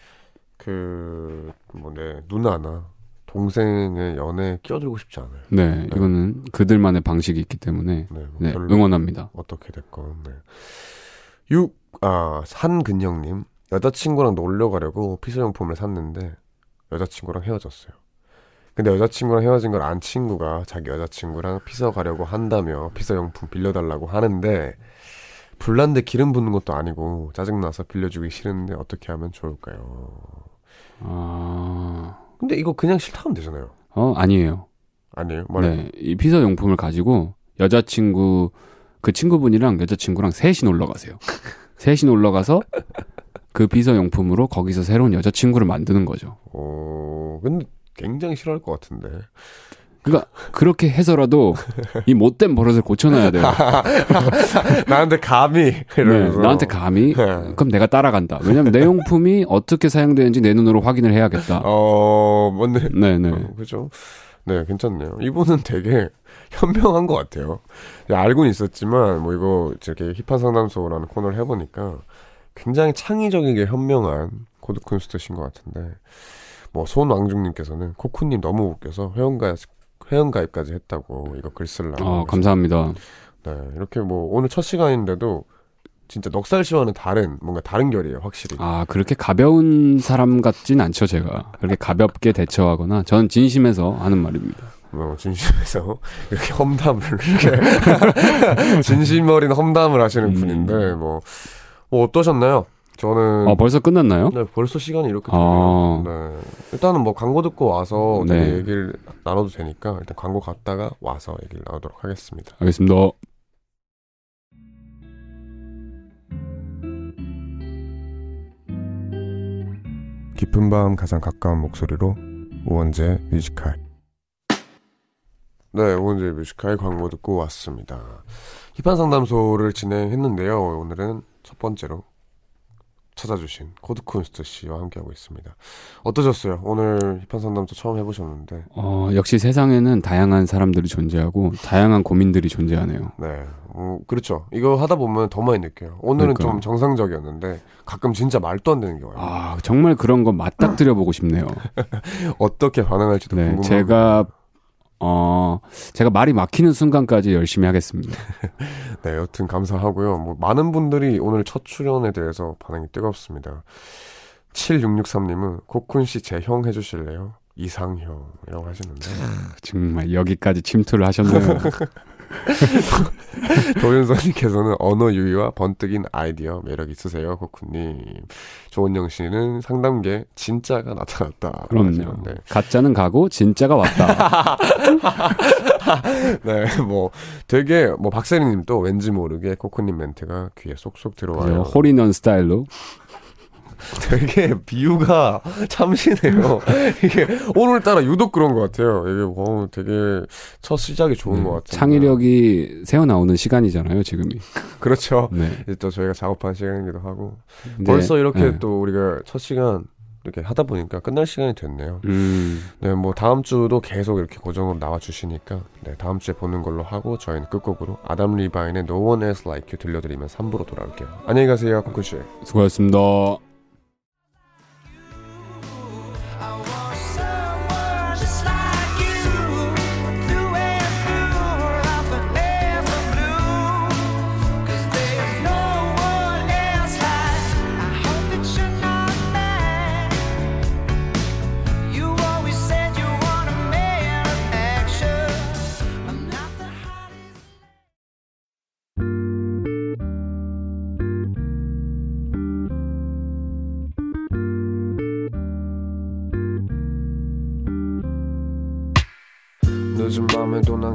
그뭐내 누나나 동생의 연애에 끼어들고 싶지 않아요. 네, 네. 이거는 그들만의 방식이 있기 때문에 네, 뭐 네 응원합니다. 어떻게 됐건. 네. 6, 아, 한근영님. 여자친구랑 놀러 가려고 피서용품을 샀는데 여자친구랑 헤어졌어요. 근데 여자친구랑 헤어진 걸 안 친구가 자기 여자친구랑 피서 가려고 한다며 피서 용품 빌려달라고 하는데 불난데 기름 붓는 것도 아니고 짜증나서 빌려주기 싫은데 어떻게 하면 좋을까요? 아. 근데 이거 그냥 싫다면 되잖아요. 어, 아니에요. 아니에요? 말해. 네. 이 피서 용품을 가지고 여자친구 그 친구분이랑 여자친구랑 셋이 놀러 가세요. 셋이 놀러 가서 그 비서 용품으로 거기서 새로운 여자친구를 만드는 거죠. 어, 근데 굉장히 싫어할 것 같은데. 그러니까 그렇게 해서라도 이 못된 버릇을 고쳐놔야 돼요. 나한테 감히 네, 나한테 감히 네. 그럼 내가 따라간다. 왜냐면 내 용품이 어떻게 사용되는지 내 눈으로 확인을 해야겠다. 어, 뭔데? 네 네. 어, 그죠? 네, 괜찮네요. 이분은 되게 현명한 것 같아요. 알고는 있었지만 뭐 이거 이렇게 힙한 상담소라는 코너를 해보니까 굉장히 창의적이게 현명한 코드 쿤스트 씨인 것 같은데. 뭐 손왕중님께서는 코쿤님 너무 웃겨서 회원가입 회원가입까지 했다고 이거 글 쓸라고. 아 감사합니다. 네 이렇게 뭐 오늘 첫 시간인데도 진짜 넉살 씨와는 다른 뭔가 다른 결이에요 확실히. 아 그렇게 가벼운 사람 같진 않죠 제가 그렇게 가볍게 대처하거나 저는 진심에서 하는 말입니다. 어, 진심에서 이렇게 험담을 이렇게 진심 어린 험담을 하시는 음. 분인데 뭐, 뭐 어떠셨나요? 저는 아 벌써 끝났나요? 네, 벌써 시간이 이렇게 되네요. 아... 네. 일단은 뭐 광고 듣고 와서 네. 얘기를 나눠도 되니까 일단 광고 갔다가 와서 얘기를 나누도록 하겠습니다. 알겠습니다. 깊은 밤 가장 가까운 목소리로 우원재 Music High. 네, 우원재 Music High 광고 듣고 왔습니다. 힙한 상담소를 진행했는데요. 오늘은 첫 번째로 찾아주신 코드쿤스트 씨와 함께하고 있습니다. 어떠셨어요? 오늘 힙한 상담소 처음 해보셨는데. 어, 역시 세상에는 다양한 사람들이 존재하고 다양한 고민들이 존재하네요. 네. 어, 그렇죠. 이거 하다 보면 더 많이 느껴요. 오늘은 그러니까. 좀 정상적이었는데 가끔 진짜 말도 안 되는 게 와요. 아, 정말 그런 거 맞닥뜨려 보고 싶네요. 어떻게 반응할지도 네, 궁금하고. 제가 어, 제가 말이 막히는 순간까지 열심히 하겠습니다. 네, 여튼 감사하고요. 뭐, 많은 분들이 오늘 첫 출연에 대해서 반응이 뜨겁습니다. 7663님은 코쿤 씨 제 형 해주실래요? 이상형이라고 하시는데. 정말 여기까지 침투를 하셨네요. 도윤선님께서는 언어 유희와 번뜩인 아이디어 매력 있으세요, 코쿠님. 조은영 씨는 상담계 진짜가 나타났다. 그럼요. 네. 가짜는 가고 진짜가 왔다. 네, 뭐 되게 뭐 박세리님 또 왠지 모르게 코쿠님 멘트가 귀에 쏙쏙 들어와요. 홀인원 스타일로. 되게 비유가 참신해요. 이게 오늘따라 유독 그런 것 같아요. 이게 어, 되게 첫 시작이 좋은 음, 것 같아요. 창의력이 새어 나오는 시간이잖아요, 지금이. 그렇죠. 네. 이제 또 저희가 작업한 시간이기도 하고 네. 벌써 이렇게 네. 또 우리가 첫 시간 이렇게 하다 보니까 끝날 시간이 됐네요. 음. 네, 뭐 다음 주도 계속 이렇게 고정으로 나와 주시니까 네, 다음 주에 보는 걸로 하고 저희는 끝곡으로 아담 리바인의 No One Else Like You 들려드리면 3부로 돌아올게요. 안녕히 가세요, 코코 씨. 수고하셨습니다.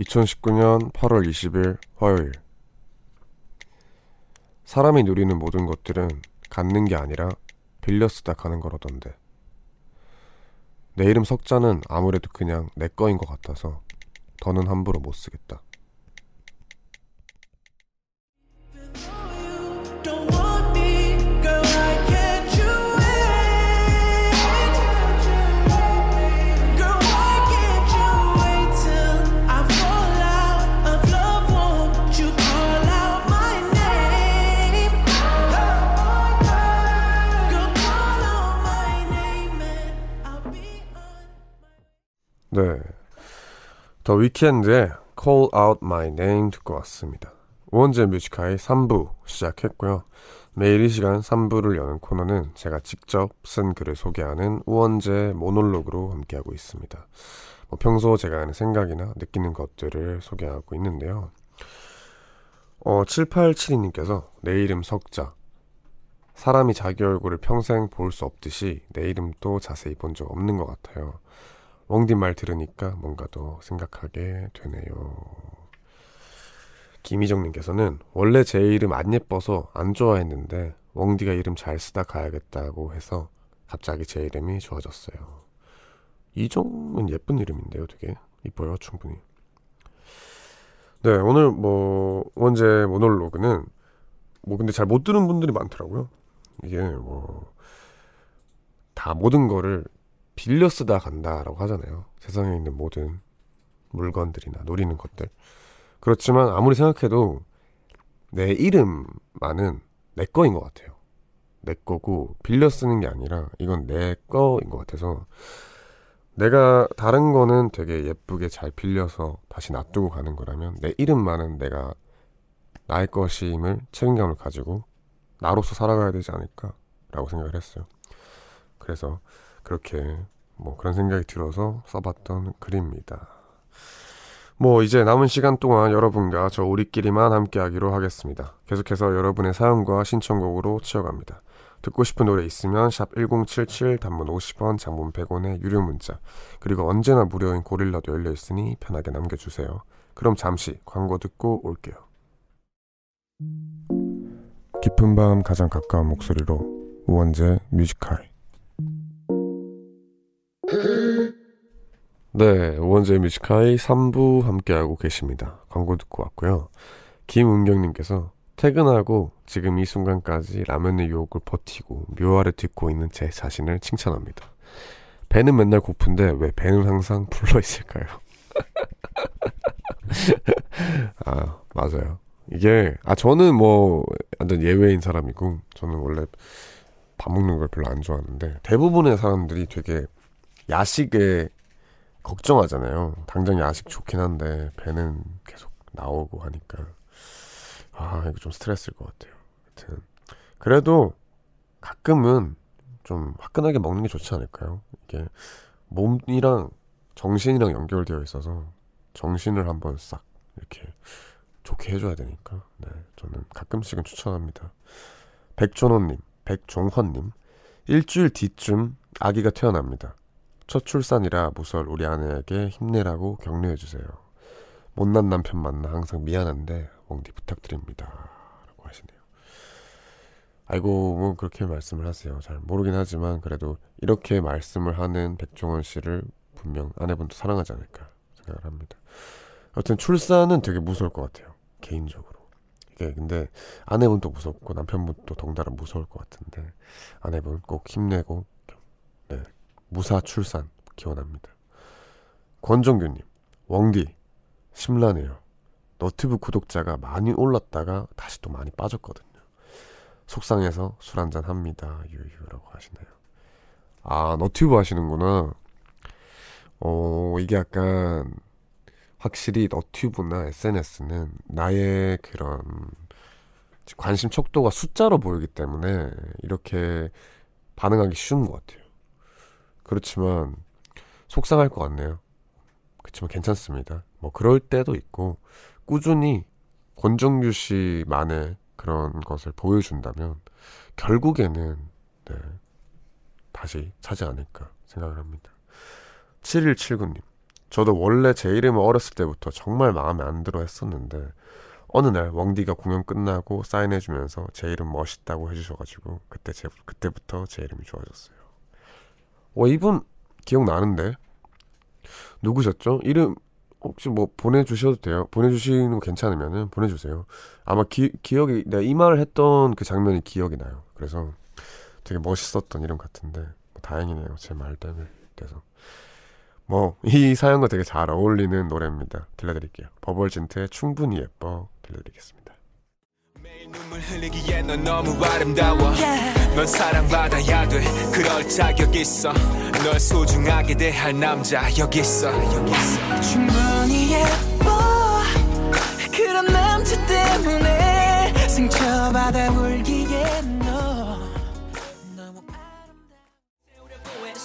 2019년 8월 20일 화요일 사람이 누리는 모든 것들은 갖는 게 아니라 빌려 쓰다 가는 거라던데 내 이름 석자는 아무래도 그냥 내 거인 것 같아서 더는 함부로 못 쓰겠다. 네. 더 위켄드의 Call Out My Name 듣고 왔습니다. 우원재 Music High 3부 시작했고요. 매일 이 시간 3부를 여는 코너는 제가 직접 쓴 글을 소개하는 우원재 모놀로그로 함께하고 있습니다. 뭐 평소 제가 하는 생각이나 느끼는 것들을 소개하고 있는데요. 어, 7872님께서 내 이름 석자. 사람이 자기 얼굴을 평생 볼 수 없듯이 내 이름도 자세히 본 적 없는 것 같아요. 웡디 말 들으니까 뭔가 더 생각하게 되네요. 김희정님께서는 원래 제 이름 안 예뻐서 안 좋아했는데 웡디가 이름 잘 쓰다 가야겠다고 해서 갑자기 제 이름이 좋아졌어요. 이종은 예쁜 이름인데요, 되게 이뻐요, 충분히. 네, 오늘 뭐 원제 모놀로그는 뭐 근데 잘 못 들은 분들이 많더라고요. 이게 뭐 다 모든 거를 빌려 쓰다 간다라고 하잖아요. 세상에 있는 모든 물건들이나 노리는 것들. 그렇지만 아무리 생각해도 내 이름만은 내 거인 것 같아요. 내 거고 빌려 쓰는 게 아니라 이건 내 거인 것 같아서 내가 다른 거는 되게 예쁘게 잘 빌려서 다시 놔두고 가는 거라면 내 이름만은 내가 나의 것임을 책임감을 가지고 나로서 살아가야 되지 않을까라고 생각을 했어요. 그래서 그렇게 뭐 그런 생각이 들어서 써봤던 글입니다. 뭐 이제 남은 시간 동안 여러분과 저 우리끼리만 함께 하기로 하겠습니다. 계속해서 여러분의 사연과 신청곡으로 치어갑니다. 듣고 싶은 노래 있으면 샵 1077 단문 50원 장문 100원의 유료 문자 그리고 언제나 무료인 고릴라도 열려 있으니 편하게 남겨주세요. 그럼 잠시 광고 듣고 올게요. 깊은 밤 가장 가까운 목소리로 우원재 뮤지컬 네, 오원재 뮤지카이 3부 함께하고 계십니다. 광고 듣고 왔고요. 김은경님께서 퇴근하고 지금 이 순간까지 라면의 유혹을 버티고 묘화를 듣고 있는 제 자신을 칭찬합니다. 배는 맨날 고픈데 왜 배는 항상 불러 있을까요? 아, 맞아요. 이게 아 저는 뭐 완전 예외인 사람이고 저는 원래 밥 먹는 걸 별로 안 좋아하는데 대부분의 사람들이 되게 야식에 걱정하잖아요. 당장 야식 좋긴 한데 배는 계속 나오고 하니까 아 이거 좀 스트레스일 것 같아요. 하여튼 그래도 가끔은 좀 화끈하게 먹는 게 좋지 않을까요? 이게 몸이랑 정신이랑 연결되어 있어서 정신을 한번 싹 이렇게 좋게 해줘야 되니까 네 저는 가끔씩은 추천합니다. 백존호님, 백종헌님 일주일 뒤쯤 아기가 태어납니다. 첫 출산이라 무설 우리 아내에게 힘내라고 격려해 주세요. 못난 남편 만나 항상 미안한데 웡디 부탁드립니다. 라고 하시네요. 아이고 뭐 그렇게 말씀을 하세요. 잘 모르긴 하지만 그래도 이렇게 말씀을 하는 백종원 씨를 분명 아내분도 사랑하지 않을까 생각을 합니다. 여튼 출산은 되게 무서울 것 같아요. 개인적으로. 이게 근데 아내분도 무섭고 남편분도 덩달아 무서울 것 같은데 아내분 꼭 힘내고 네 무사 출산 기원합니다. 권정규님, 웡디 심란해요. 너튜브 구독자가 많이 올랐다가 다시 또 많이 빠졌거든요. 속상해서 술 한잔 합니다. 유유라고 하시네요. 아, 너튜브 하시는구나. 어, 이게 약간 확실히 너튜브나 SNS는 나의 그런 관심 척도가 숫자로 보이기 때문에 이렇게 반응하기 쉬운 것 같아요. 그렇지만 속상할 것 같네요. 그렇지만 괜찮습니다. 뭐 그럴 때도 있고 꾸준히 권정규 씨만의 그런 것을 보여준다면 결국에는 네, 다시 차지 않을까 생각을 합니다. 7179님. 저도 원래 제 이름을 어렸을 때부터 정말 마음에 안 들어 했었는데 어느 날 왕디가 공연 끝나고 사인해주면서 제 이름 멋있다고 해주셔가지고 그때 제, 그때부터 제 이름이 좋아졌어요. 어 이분 기억나는데 누구셨죠? 이름 혹시 뭐 보내주셔도 돼요. 보내주시는 거 괜찮으면은 보내주세요. 아마 기, 기억이 내가 이 말을 했던 그 장면이 기억이 나요. 그래서 되게 멋있었던 이름 같은데 뭐 다행이네요. 제 말 때문에 그래서 뭐 이 사연과 되게 잘 어울리는 노래입니다. 들려드릴게요. 버벌진트의 충분히 예뻐 들려드리겠습니다. 눈물 흘리기에 넌 너무 아름다워. Yeah. 넌 사랑받아야 돼. 그럴 자격 있어. 널 소중하게 대할 남자 여기 있어. 여기 있어. 충분히 예뻐 그런 남자 때문에 상처받아 울기에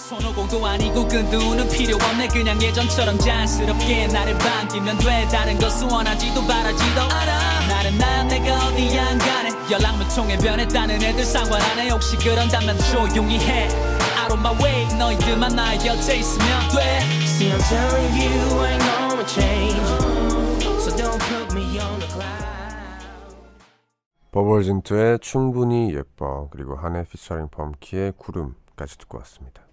손오공도 아니고 그 눈은 필요 없네. 그냥 예전처럼 자연스럽게 나를 반기면 돼. 다른 것은 원하지도 바라지도 않아. 나는 나야 내가 어디 안 가네. 연락만 통해 변했다는 애들 상관 안해 혹시 그런다면 조용히 해. Out of my way 너희들만 나의 곁에 있으면 돼. See I'm telling you ain't gonna change. So don't put me on the cloud. 버벌진트의 충분히 예뻐 그리고 한해 피처링 범키의 구름까지 듣고 왔습니다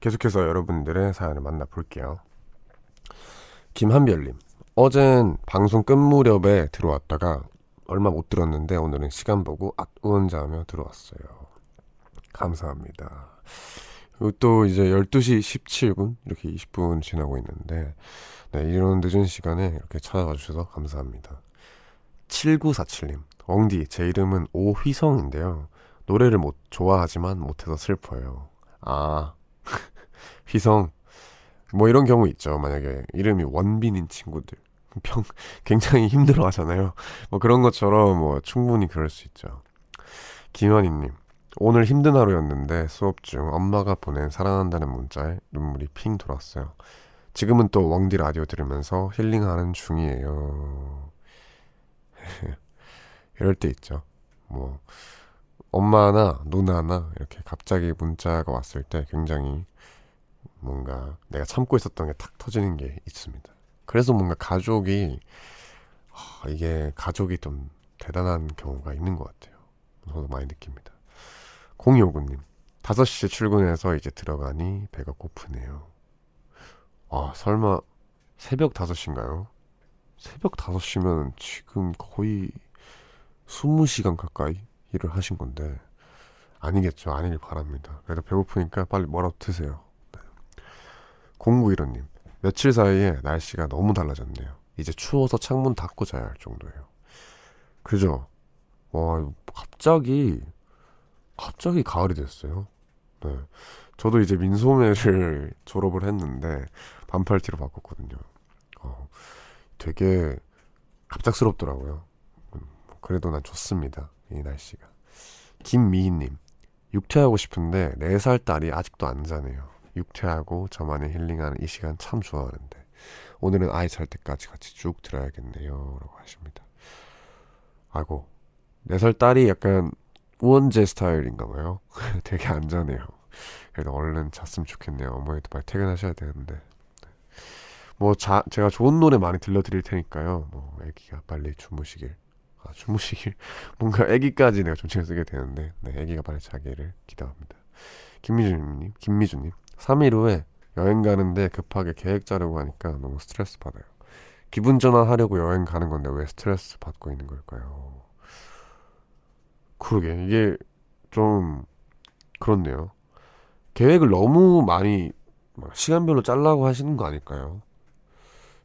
계속해서 여러분들의 사연을 만나볼게요. 김한별님, 어젠 방송 끝 무렵에 들어왔다가 얼마 못 들었는데 오늘은 시간 보고 앗 우원자하며 들어왔어요. 감사합니다. 그리고 또 이제 12시 17분 이렇게 20분 지나고 있는데 네, 이런 늦은 시간에 이렇게 찾아와 주셔서 감사합니다. 7947님, 엉디 제 이름은 오휘성인데요. 노래를 못 좋아하지만 못해서 슬퍼요. 아, 휘성 뭐 이런 경우 있죠. 만약에 이름이 원빈인 친구들 평 굉장히 힘들어 하잖아요. 뭐 그런 것처럼 뭐 충분히 그럴 수 있죠. 김현희님 오늘 힘든 하루였는데 수업 중 엄마가 보낸 사랑한다는 문자에 눈물이 핑 돌았어요. 지금은 또 왕디 라디오 들으면서 힐링하는 중이에요. 이럴 때 있죠. 뭐 엄마나 누나나 이렇게 갑자기 문자가 왔을 때 굉장히 뭔가 내가 참고 있었던 게 탁 터지는 게 있습니다. 그래서 뭔가 가족이 아, 이게 가족이 좀 대단한 경우가 있는 것 같아요. 저도 많이 느낍니다. 공이오구님 5시에 출근해서 이제 들어가니 배가 고프네요. 아 설마 새벽 5시인가요? 새벽 5시면 지금 거의 20시간 가까이 일을 하신 건데 아니겠죠. 아니길 바랍니다. 그래도 배고프니까 빨리 뭐라도 드세요. 0915님, 며칠 사이에 날씨가 너무 달라졌네요. 이제 추워서 창문 닫고 자야 할 정도예요. 그죠? 와, 갑자기, 갑자기 가을이 됐어요. 네. 저도 이제 민소매를 졸업을 했는데, 반팔티로 바꿨거든요. 어, 되게 갑작스럽더라고요. 음, 그래도 난 좋습니다. 이 날씨가. 김미희님, 육퇴하고 싶은데 4살 딸이 아직도 안 자네요. 육퇴하고 저만의 힐링하는 이 시간 참 좋아하는데 오늘은 아이 잘 때까지 같이 쭉 들어야겠네요. 라고 하십니다. 아이고 4살 딸이 약간 우원재 스타일인가 봐요. 되게 안전해요. 그래도 얼른 잤으면 좋겠네요. 어머니도 빨리 퇴근하셔야 되는데. 네. 뭐 자, 제가 좋은 노래 많이 들려드릴 테니까요. 뭐 애기가 빨리 주무시길. 아, 주무시길. 뭔가 애기까지 내가 존칭을 쓰게 되는데, 네, 애기가 빨리 자기를 기도합니다. 김미주님, 김미주님. 3일 후에 여행 가는데 급하게 계획 짜려고 하니까 너무 스트레스 받아요. 기분 전환하려고 여행 가는 건데 왜 스트레스 받고 있는 걸까요? 그러게 이게 좀 그렇네요. 계획을 너무 많이 시간별로 짤라고 하시는 거 아닐까요?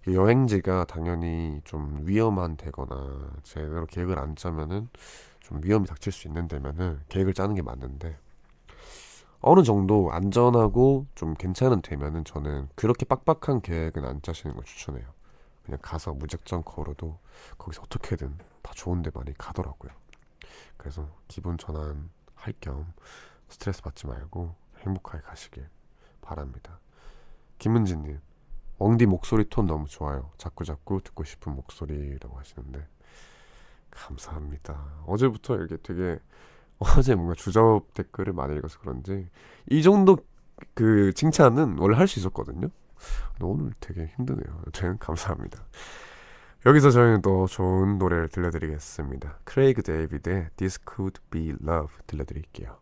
여행지가 당연히 좀 위험한 데거나 제대로 계획을 안 짜면은 좀 위험이 닥칠 수 있는 데면은 계획을 짜는 게 맞는데 어느 정도 안전하고 좀 괜찮은 되면은 저는 그렇게 빡빡한 계획은 안 짜시는 걸 추천해요. 그냥 가서 무작정 걸어도 거기서 어떻게든 다 좋은 데 많이 가더라고요. 그래서 기분 전환 할 겸 스트레스 받지 말고 행복하게 가시길 바랍니다. 김은지님, 웡디 목소리 톤 너무 좋아요. 자꾸자꾸 듣고 싶은 목소리라고 하시는데 감사합니다. 어제부터 이렇게 되게 어제 뭔가 주접 댓글을 많이 읽어서 그런지 이 정도 그 칭찬은 원래 할 수 있었거든요. 오늘 되게 힘드네요. 저는 감사합니다. 여기서 저희는 또 좋은 노래를 들려드리겠습니다. 크레이그 데이비드의 This Could Be Love 들려드릴게요.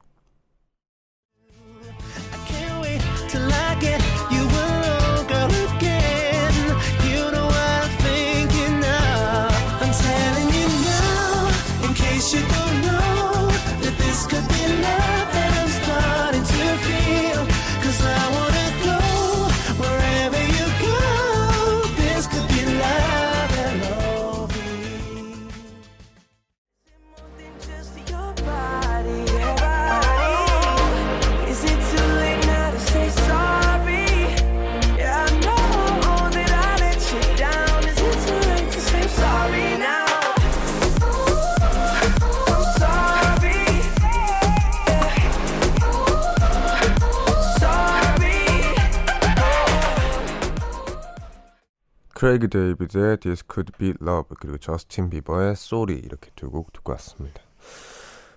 크레이그 데이비드의 This Could Be Love 그리고 저스틴 비버의 Sorry 이렇게 두 곡 듣고 왔습니다.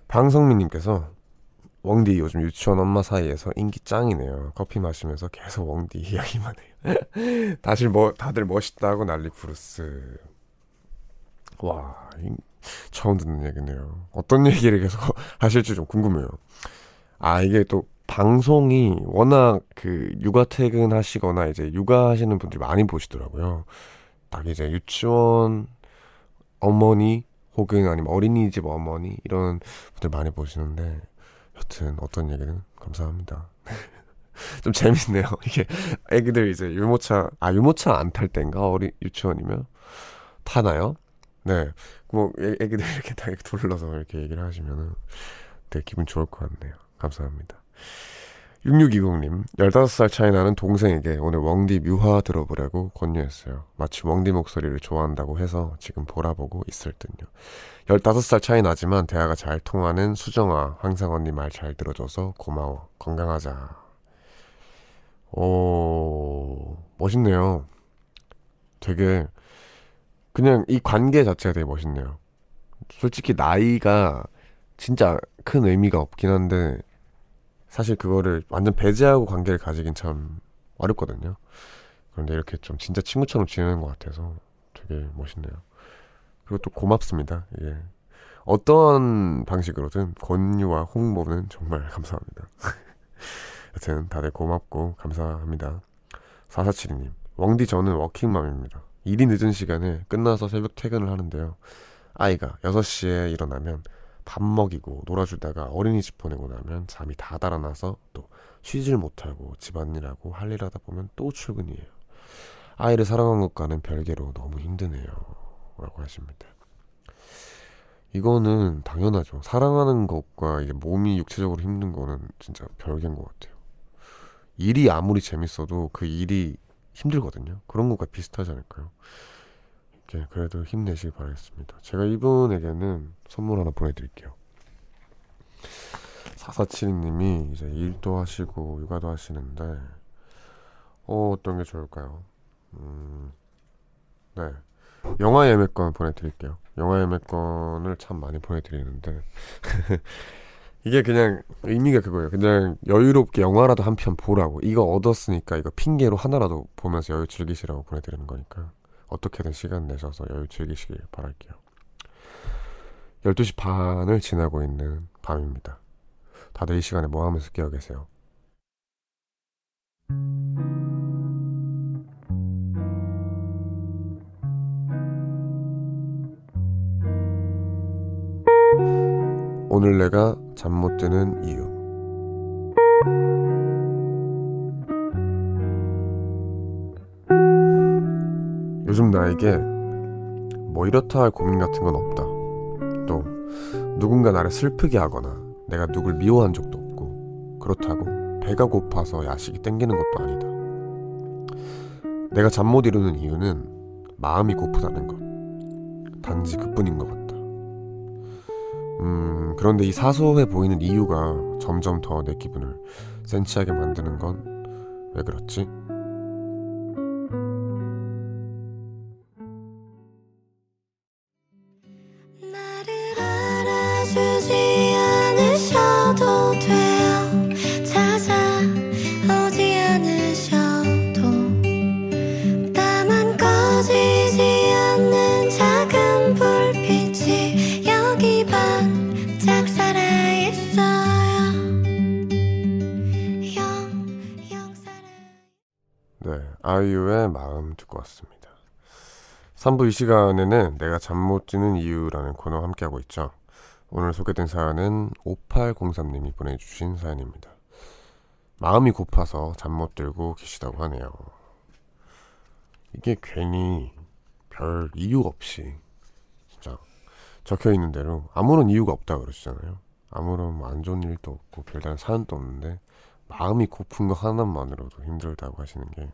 방성민님께서 웡디 요즘 유치원 엄마 사이에서 인기 짱이네요. 커피 마시면서 계속 웡디 이야기만 해요. 다시 뭐 다들 멋있다고 난리 부르스. 와 처음 듣는 얘기네요. 어떤 얘기를 계속 하실지 좀 궁금해요. 아 이게 또 방송이 워낙 그 육아 퇴근하시거나 이제 육아하시는 분들이 많이 보시더라고요. 딱 이제 유치원 어머니 혹은 아니면 어린이집 어머니 이런 분들 많이 보시는데 여튼 어떤 얘기는 감사합니다. 좀 재밌네요. 이게 애기들 이제 유모차 아 유모차 안 탈 땐가 어린 유치원이면 타나요? 네. 뭐 애, 애기들 이렇게 다 이렇게 둘러서 이렇게 얘기를 하시면은 되게 기분 좋을 것 같네요. 감사합니다. 6620님, 15살 차이 나는 동생에게 오늘 웡디 뮤화 들어보라고 권유했어요. 마치 웡디 목소리를 좋아한다고 해서 지금 보라보고 있을 듯요. 15살 차이 나지만 대화가 잘 통하는 수정아, 항상 언니 말 잘 들어줘서 고마워. 건강하자. 오, 멋있네요. 되게, 그냥 이 관계 자체가 되게 멋있네요. 솔직히 나이가 진짜 큰 의미가 없긴 한데, 사실 그거를 완전 배제하고 관계를 가지긴 참 어렵거든요. 그런데 이렇게 좀 진짜 친구처럼 지내는 것 같아서 되게 멋있네요. 그리고 또 고맙습니다. 예. 어떤 방식으로든 권유와 홍보는 정말 감사합니다. 여튼 다들 고맙고 감사합니다. 4472님, 왕디 저는 워킹맘입니다. 일이 늦은 시간에 끝나서 새벽 퇴근을 하는데요. 아이가 6시에 일어나면 밥 먹이고 놀아주다가 어린이집 보내고 나면 잠이 다 달아나서 또 쉬질 못하고 집안일하고 할 일 하다 보면 또 출근이에요. 아이를 사랑한 것과는 별개로 너무 힘드네요. 라고 하십니다. 이거는 당연하죠. 사랑하는 것과 이게 몸이 육체적으로 힘든 거는 진짜 별개인 것 같아요. 일이 아무리 재밌어도 그 일이 힘들거든요. 그런 것과 비슷하지 않을까요? 네, 그래도 힘내시기 바라겠습니다. 제가 이분에게는 선물 하나 보내드릴게요. 4472님이 이제 일도 하시고 육아도 하시는데 어, 어떤 게 좋을까요? 음, 네. 영화 예매권 보내드릴게요. 영화 예매권을 참 많이 보내드리는데 이게 그냥 의미가 그거예요. 그냥 여유롭게 영화라도 한 편 보라고. 이거 얻었으니까 이거 핑계로 하나라도 보면서 여유 즐기시라고 보내드리는 거니까 어떻게든 시간 내셔서 여유 즐기시길 바랄게요. 12시 반을 지나고 있는 밤입니다. 다들 이 시간에 뭐 하면서 깨어 계세요? 오늘 내가 잠 못 드는 이유. 요즘 나에게 뭐 이렇다 할 고민 같은 건 없다. 또 누군가 나를 슬프게 하거나 내가 누굴 미워한 적도 없고 그렇다고 배가 고파서 야식이 땡기는 것도 아니다. 내가 잠 못 이루는 이유는 마음이 고프다는 것. 단지 그뿐인 것 같다. 음, 그런데 이 사소해 보이는 이유가 점점 더 내 기분을 센치하게 만드는 건 왜 그렇지? 아이유의 마음 듣고 왔습니다. 3부 이 시간에는 내가 잠 못 드는 이유라는 코너 함께하고 있죠. 오늘 소개된 사연은 5803님이 보내주신 사연입니다. 마음이 고파서 잠 못 들고 계시다고 하네요. 이게 괜히 별 이유 없이 진짜 적혀 있는 대로 아무런 이유가 없다 그러시잖아요. 아무런 뭐 안 좋은 일도 없고 별다른 사연도 없는데 마음이 고픈 거 하나만으로도 힘들다고 하시는 게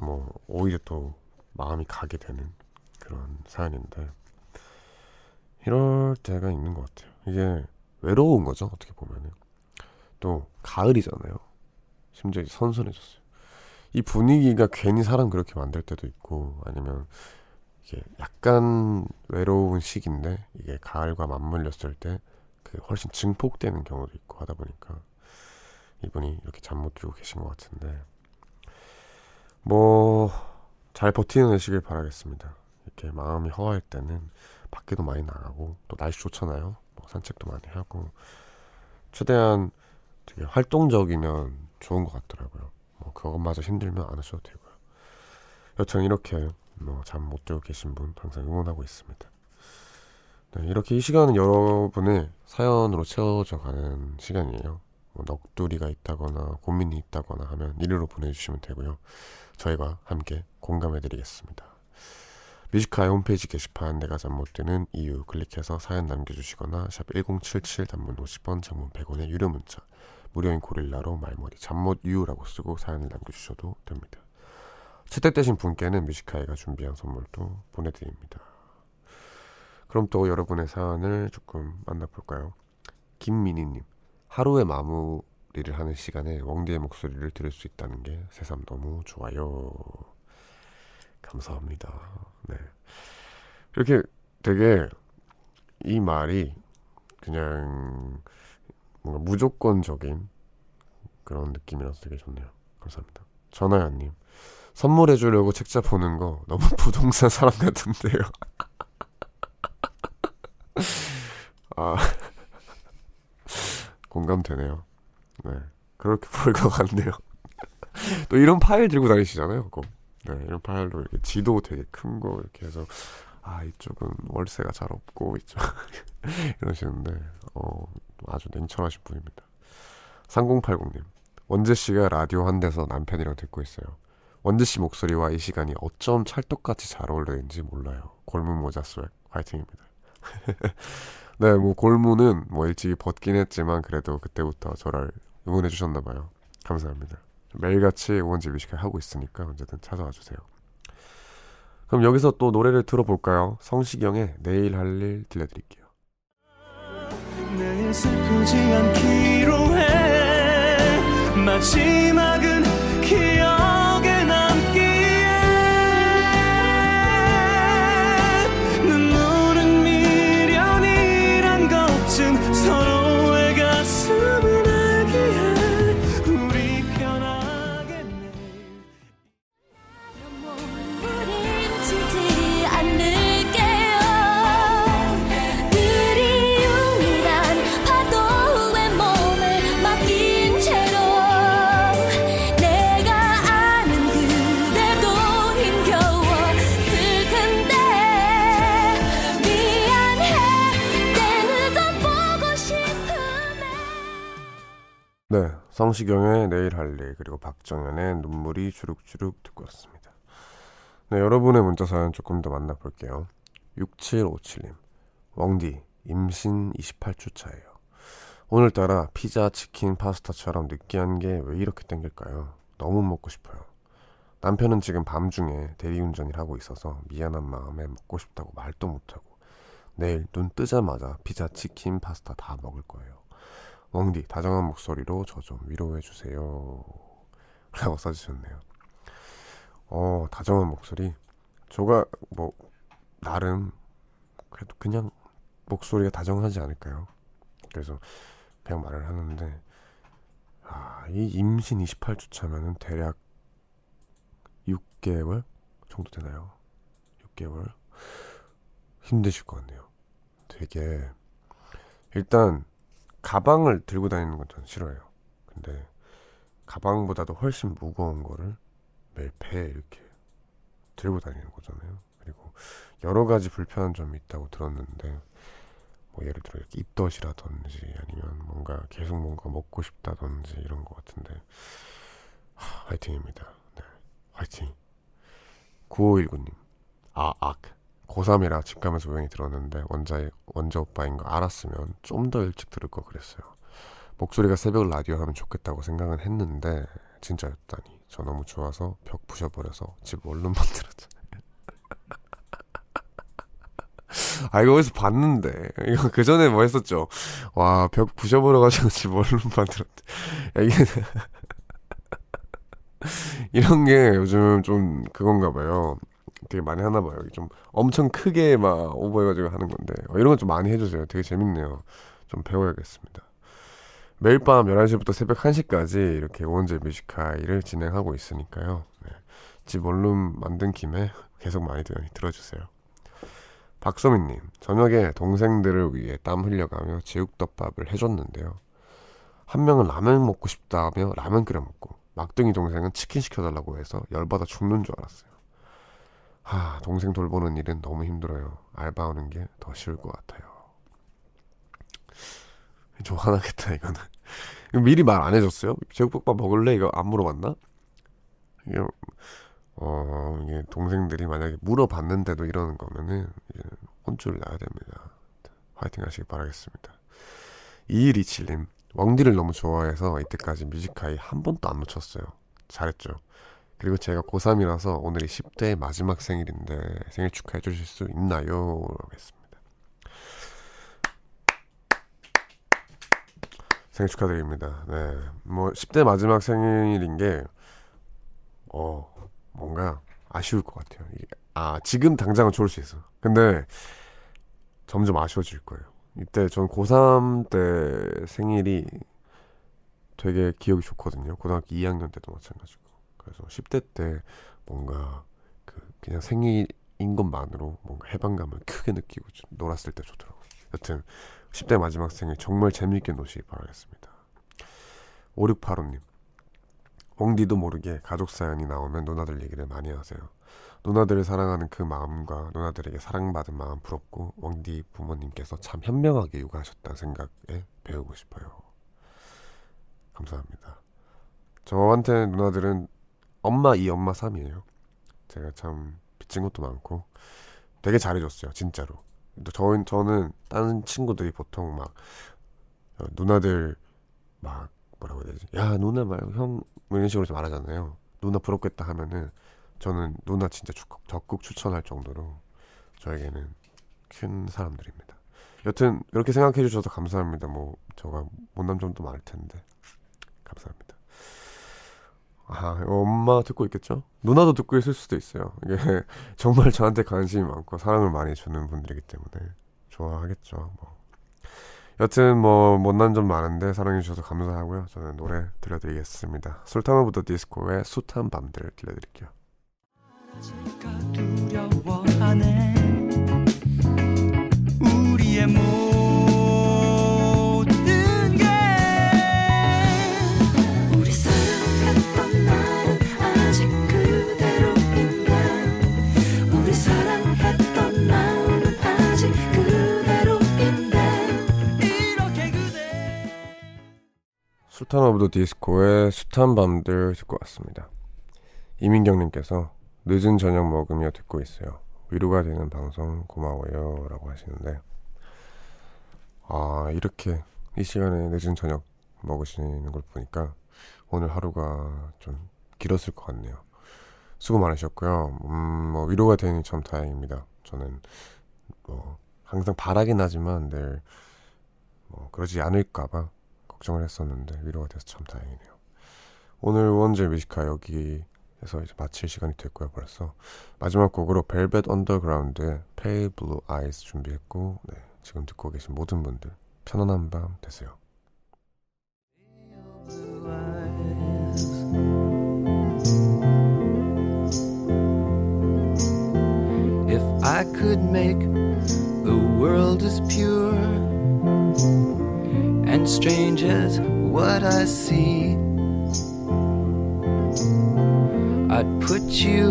뭐 오히려 또 마음이 가게 되는 그런 사연인데 이럴 때가 있는 것 같아요. 이게 외로운 거죠 어떻게 보면은 또 가을이잖아요. 심지어 선선해졌어요. 이 분위기가 괜히 사람 그렇게 만들 때도 있고 아니면 이게 약간 외로운 시기인데 이게 가을과 맞물렸을 때 그 훨씬 증폭되는 경우도 있고 하다 보니까 이분이 이렇게 잠 못 들고 계신 것 같은데 뭐, 잘 버티내시길 바라겠습니다. 이렇게 마음이 허할 때는 밖에도 많이 나가고, 또 날씨 좋잖아요. 뭐 산책도 많이 하고, 최대한 되게 활동적이면 좋은 것 같더라고요. 뭐, 그것마저 힘들면 안 하셔도 되고요. 여튼 이렇게 뭐 잠 못 들고 계신 분 항상 응원하고 있습니다. 네, 이렇게 이 시간은 여러분의 사연으로 채워져 가는 시간이에요. 뭐 넋두리가 있다거나 고민이 있다거나 하면 이리로 보내주시면 되고요. 저희가 함께 공감해 드리겠습니다. Music High 홈페이지 게시판 내가 잠 못 드는 이유 클릭해서 사연 남겨주시거나 샵 1077 단문 50원 장문 100원의 유료 문자 무료인 고릴라로 말머리 잠못 이유라고 쓰고 사연을 남겨주셔도 됩니다. 채택되신 분께는 Music High가 준비한 선물도 보내드립니다. 그럼 또 여러분의 사연을 조금 만나볼까요? 김민희님 하루의 마무 리를 하는 시간에 왕디의 목소리를 들을 수 있다는 게 새삼 너무 좋아요. 감사합니다. 네. 이렇게 되게 이 말이 그냥 뭔가 무조건적인 그런 느낌이라서 되게 좋네요. 감사합니다. 전하연님. 선물해 주려고 책자 보는 거 너무 부동산 사람 같은데요. 아, 공감되네요. 네. 그렇게 보일 것 같네요. 또 이런 파일 들고 다니시잖아요, 꼭. 네, 이런 파일로 이렇게 지도 되게 큰 거 이렇게 해서 아 이쪽은 월세가 잘 없고 이쪽 이러시는데 어 아주 냉철하신 분입니다. 3080님 원재 씨가 라디오 한 대서 남편이랑 듣고 있어요. 원재 씨 목소리와 이 시간이 어쩜 찰떡같이 잘 어울리는지 몰라요. 골문 모자 swag 화이팅입니다. 네, 뭐 골무는 뭐 일찍이 벗긴 했지만 그래도 그때부터 저를 응원해 주셨나 봐요. 감사합니다. 매일같이 응원지 뮤지컬 하고 있으니까 언제든 찾아와 주세요. 그럼 여기서 또 노래를 들어볼까요? 성시경의 내일 할 일 들려드릴게요. 마지막은 네, 성시경의 내일 할 일 그리고 박정현의 눈물이 주룩주룩 듣고 왔습니다. 네, 여러분의 문자 사연 조금 더 만나볼게요. 6757님, 웡디, 임신 28주 차예요. 오늘따라 피자, 치킨, 파스타처럼 느끼한 게 왜 이렇게 땡길까요? 너무 먹고 싶어요. 남편은 지금 밤중에 대리운전을 하고 있어서 미안한 마음에 먹고 싶다고 말도 못하고 내일 눈 뜨자마자 피자, 치킨, 파스타 다 먹을 거예요. 웡디, 다정한 목소리로 저 좀 위로해 주세요. 라고 써주셨네요. 어, 다정한 목소리. 저가 뭐 나름 그래도 그냥 목소리가 다정하지 않을까요? 그래서 그냥 말을 하는데 아, 이 임신 28주 차면은 대략 6개월 정도 되나요? 6개월 힘드실 것 같네요. 되게 일단 가방을 들고 다니는 건전 싫어해요. 근데 가방보다도 훨씬 무거운 거를 매일 배에 이렇게 들고 다니는 거잖아요. 그리고 여러 가지 불편한 점이 있다고 들었는데 뭐 예를 들어 이렇게 입덧이라든지 아니면 뭔가 계속 뭔가 먹고 싶다든지 이런 것 같은데 하, 화이팅입니다. 네, 화이팅. 9519님 아, 악. 고3이라 집 가면서 우연히 들었는데 원자의 원자 오빠인 거 알았으면 좀 더 일찍 들을 거 그랬어요. 목소리가 새벽 라디오 하면 좋겠다고 생각은 했는데 진짜였다니 저 너무 좋아서 벽 부셔버려서 집 원룸 만들었잖아요. 아 이거 어디서 봤는데 이거 그 전에 뭐 했었죠? 와 벽 부셔버려가지고 집 원룸 만들었대. 야, 이게 이런 게 요즘 좀 그건가 봐요. 되게 많이 하나 봐요. 좀 엄청 크게 막 오버해가지고 하는 건데 어, 이런 건 좀 많이 해주세요. 되게 재밌네요. 좀 배워야겠습니다. 매일 밤 11시부터 새벽 1시까지 이렇게 오원재 뮤지카이를 진행하고 있으니까요. 네. 집 원룸 만든 김에 계속 많이 들어주세요. 박소민님, 저녁에 동생들을 위해 땀 흘려가며 제육덮밥을 해줬는데요. 한 명은 라면 먹고 싶다며 라면 끓여 먹고, 막둥이 동생은 치킨 시켜달라고 해서 열받아 죽는 줄 알았어요. 하, 동생 돌보는 일은 너무 힘들어요. 알바하는 게 더 쉬울 것 같아요. 좀 화나겠다, 이거는. 미리 말 안 해줬어요? 제육볶밥 먹을래? 이거 안 물어봤나? 이게, 어, 이게 동생들이 만약에 물어봤는데도 이러는 거면은, 이제 혼쭐을 나야 됩니다. 화이팅 하시길 바라겠습니다. 2127님, 왕디를 너무 좋아해서 이때까지 뮤직하이 한 번도 안 놓쳤어요. 잘했죠. 그리고 제가 고3이라서 오늘이 10대 마지막 생일인데 생일 축하해 주실 수 있나요? 하겠습니다. 생일 축하드립니다. 네. 뭐 10대 마지막 생일인 게 어, 뭔가 아쉬울 것 같아요. 아, 지금 당장은 좋을 수 있어. 근데 점점 아쉬워질 거예요. 이때 전 고3 때 생일이 되게 기억이 좋거든요. 고등학교 2학년 때도 마찬가지고. 그래서 10대 때 뭔가 그 그냥 생일인 것만으로 뭔가 해방감을 크게 느끼고 놀았을 때 좋더라고요. 여튼 10대 마지막 생일 정말 재미있게 노시기 바라겠습니다. 5685님 웡디도 모르게 가족 사연이 나오면 누나들 얘기를 많이 하세요. 누나들을 사랑하는 그 마음과 누나들에게 사랑받은 마음 부럽고 웡디 부모님께서 참 현명하게 육아하셨다는 생각에 배우고 싶어요. 감사합니다. 저한테 누나들은 엄마 이 엄마 3이에요. 제가 참 빚진 것도 많고 되게 잘해줬어요. 진짜로. 저, 저는 다른 친구들이 보통 막 어, 누나들 막 뭐라고 해야 되지? 야 누나 말형 뭐 이런 식으로 말하잖아요. 누나 부럽겠다 하면은 저는 누나 진짜 적극, 적극 추천할 정도로 저에게는 큰 사람들입니다. 여튼 이렇게 생각해 주셔서 감사합니다. 뭐 저가 못난 점도 많을 텐데 감사합니다. 아, 엄마 듣고 있겠죠? 누나도 듣고 있을 수도 있어요. 이게 정말 저한테 관심이 많고 사랑을 많이 주는 분들이기 때문에 좋아하겠죠. 뭐. 여튼 뭐 못난 점 많은데 사랑해 주셔서 감사하고요. 저는 노래 들려드리겠습니다. 더 디스코의 숱한 밤들 들려드릴게요. 술탄 오브 더 디스코의 숱한 밤들 듣고 왔습니다. 이민경님께서 늦은 저녁 먹으며 듣고 있어요. 위로가 되는 방송 고마워요. 라고 하시는데, 아, 이렇게 이 시간에 늦은 저녁 먹으시는 걸 보니까 오늘 하루가 좀 길었을 것 같네요. 수고 많으셨고요. 음, 뭐, 위로가 되니 참 다행입니다. 저는 뭐, 항상 바라긴 하지만 늘, 뭐, 그러지 않을까봐 걱정을 했었는데 위로가 돼서 참 다행이네요. 오늘 원재 Music High 여기에서 이제 마칠 시간이 됐고요 벌써 마지막 곡으로 벨벳 언더그라운드의 Pale Blue Eyes 준비했고 네, 지금 듣고 계신 모든 분들 편안한 밤 되세요. If I could make the world as pure and strange as what I see. I'd put you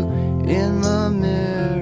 in the mirror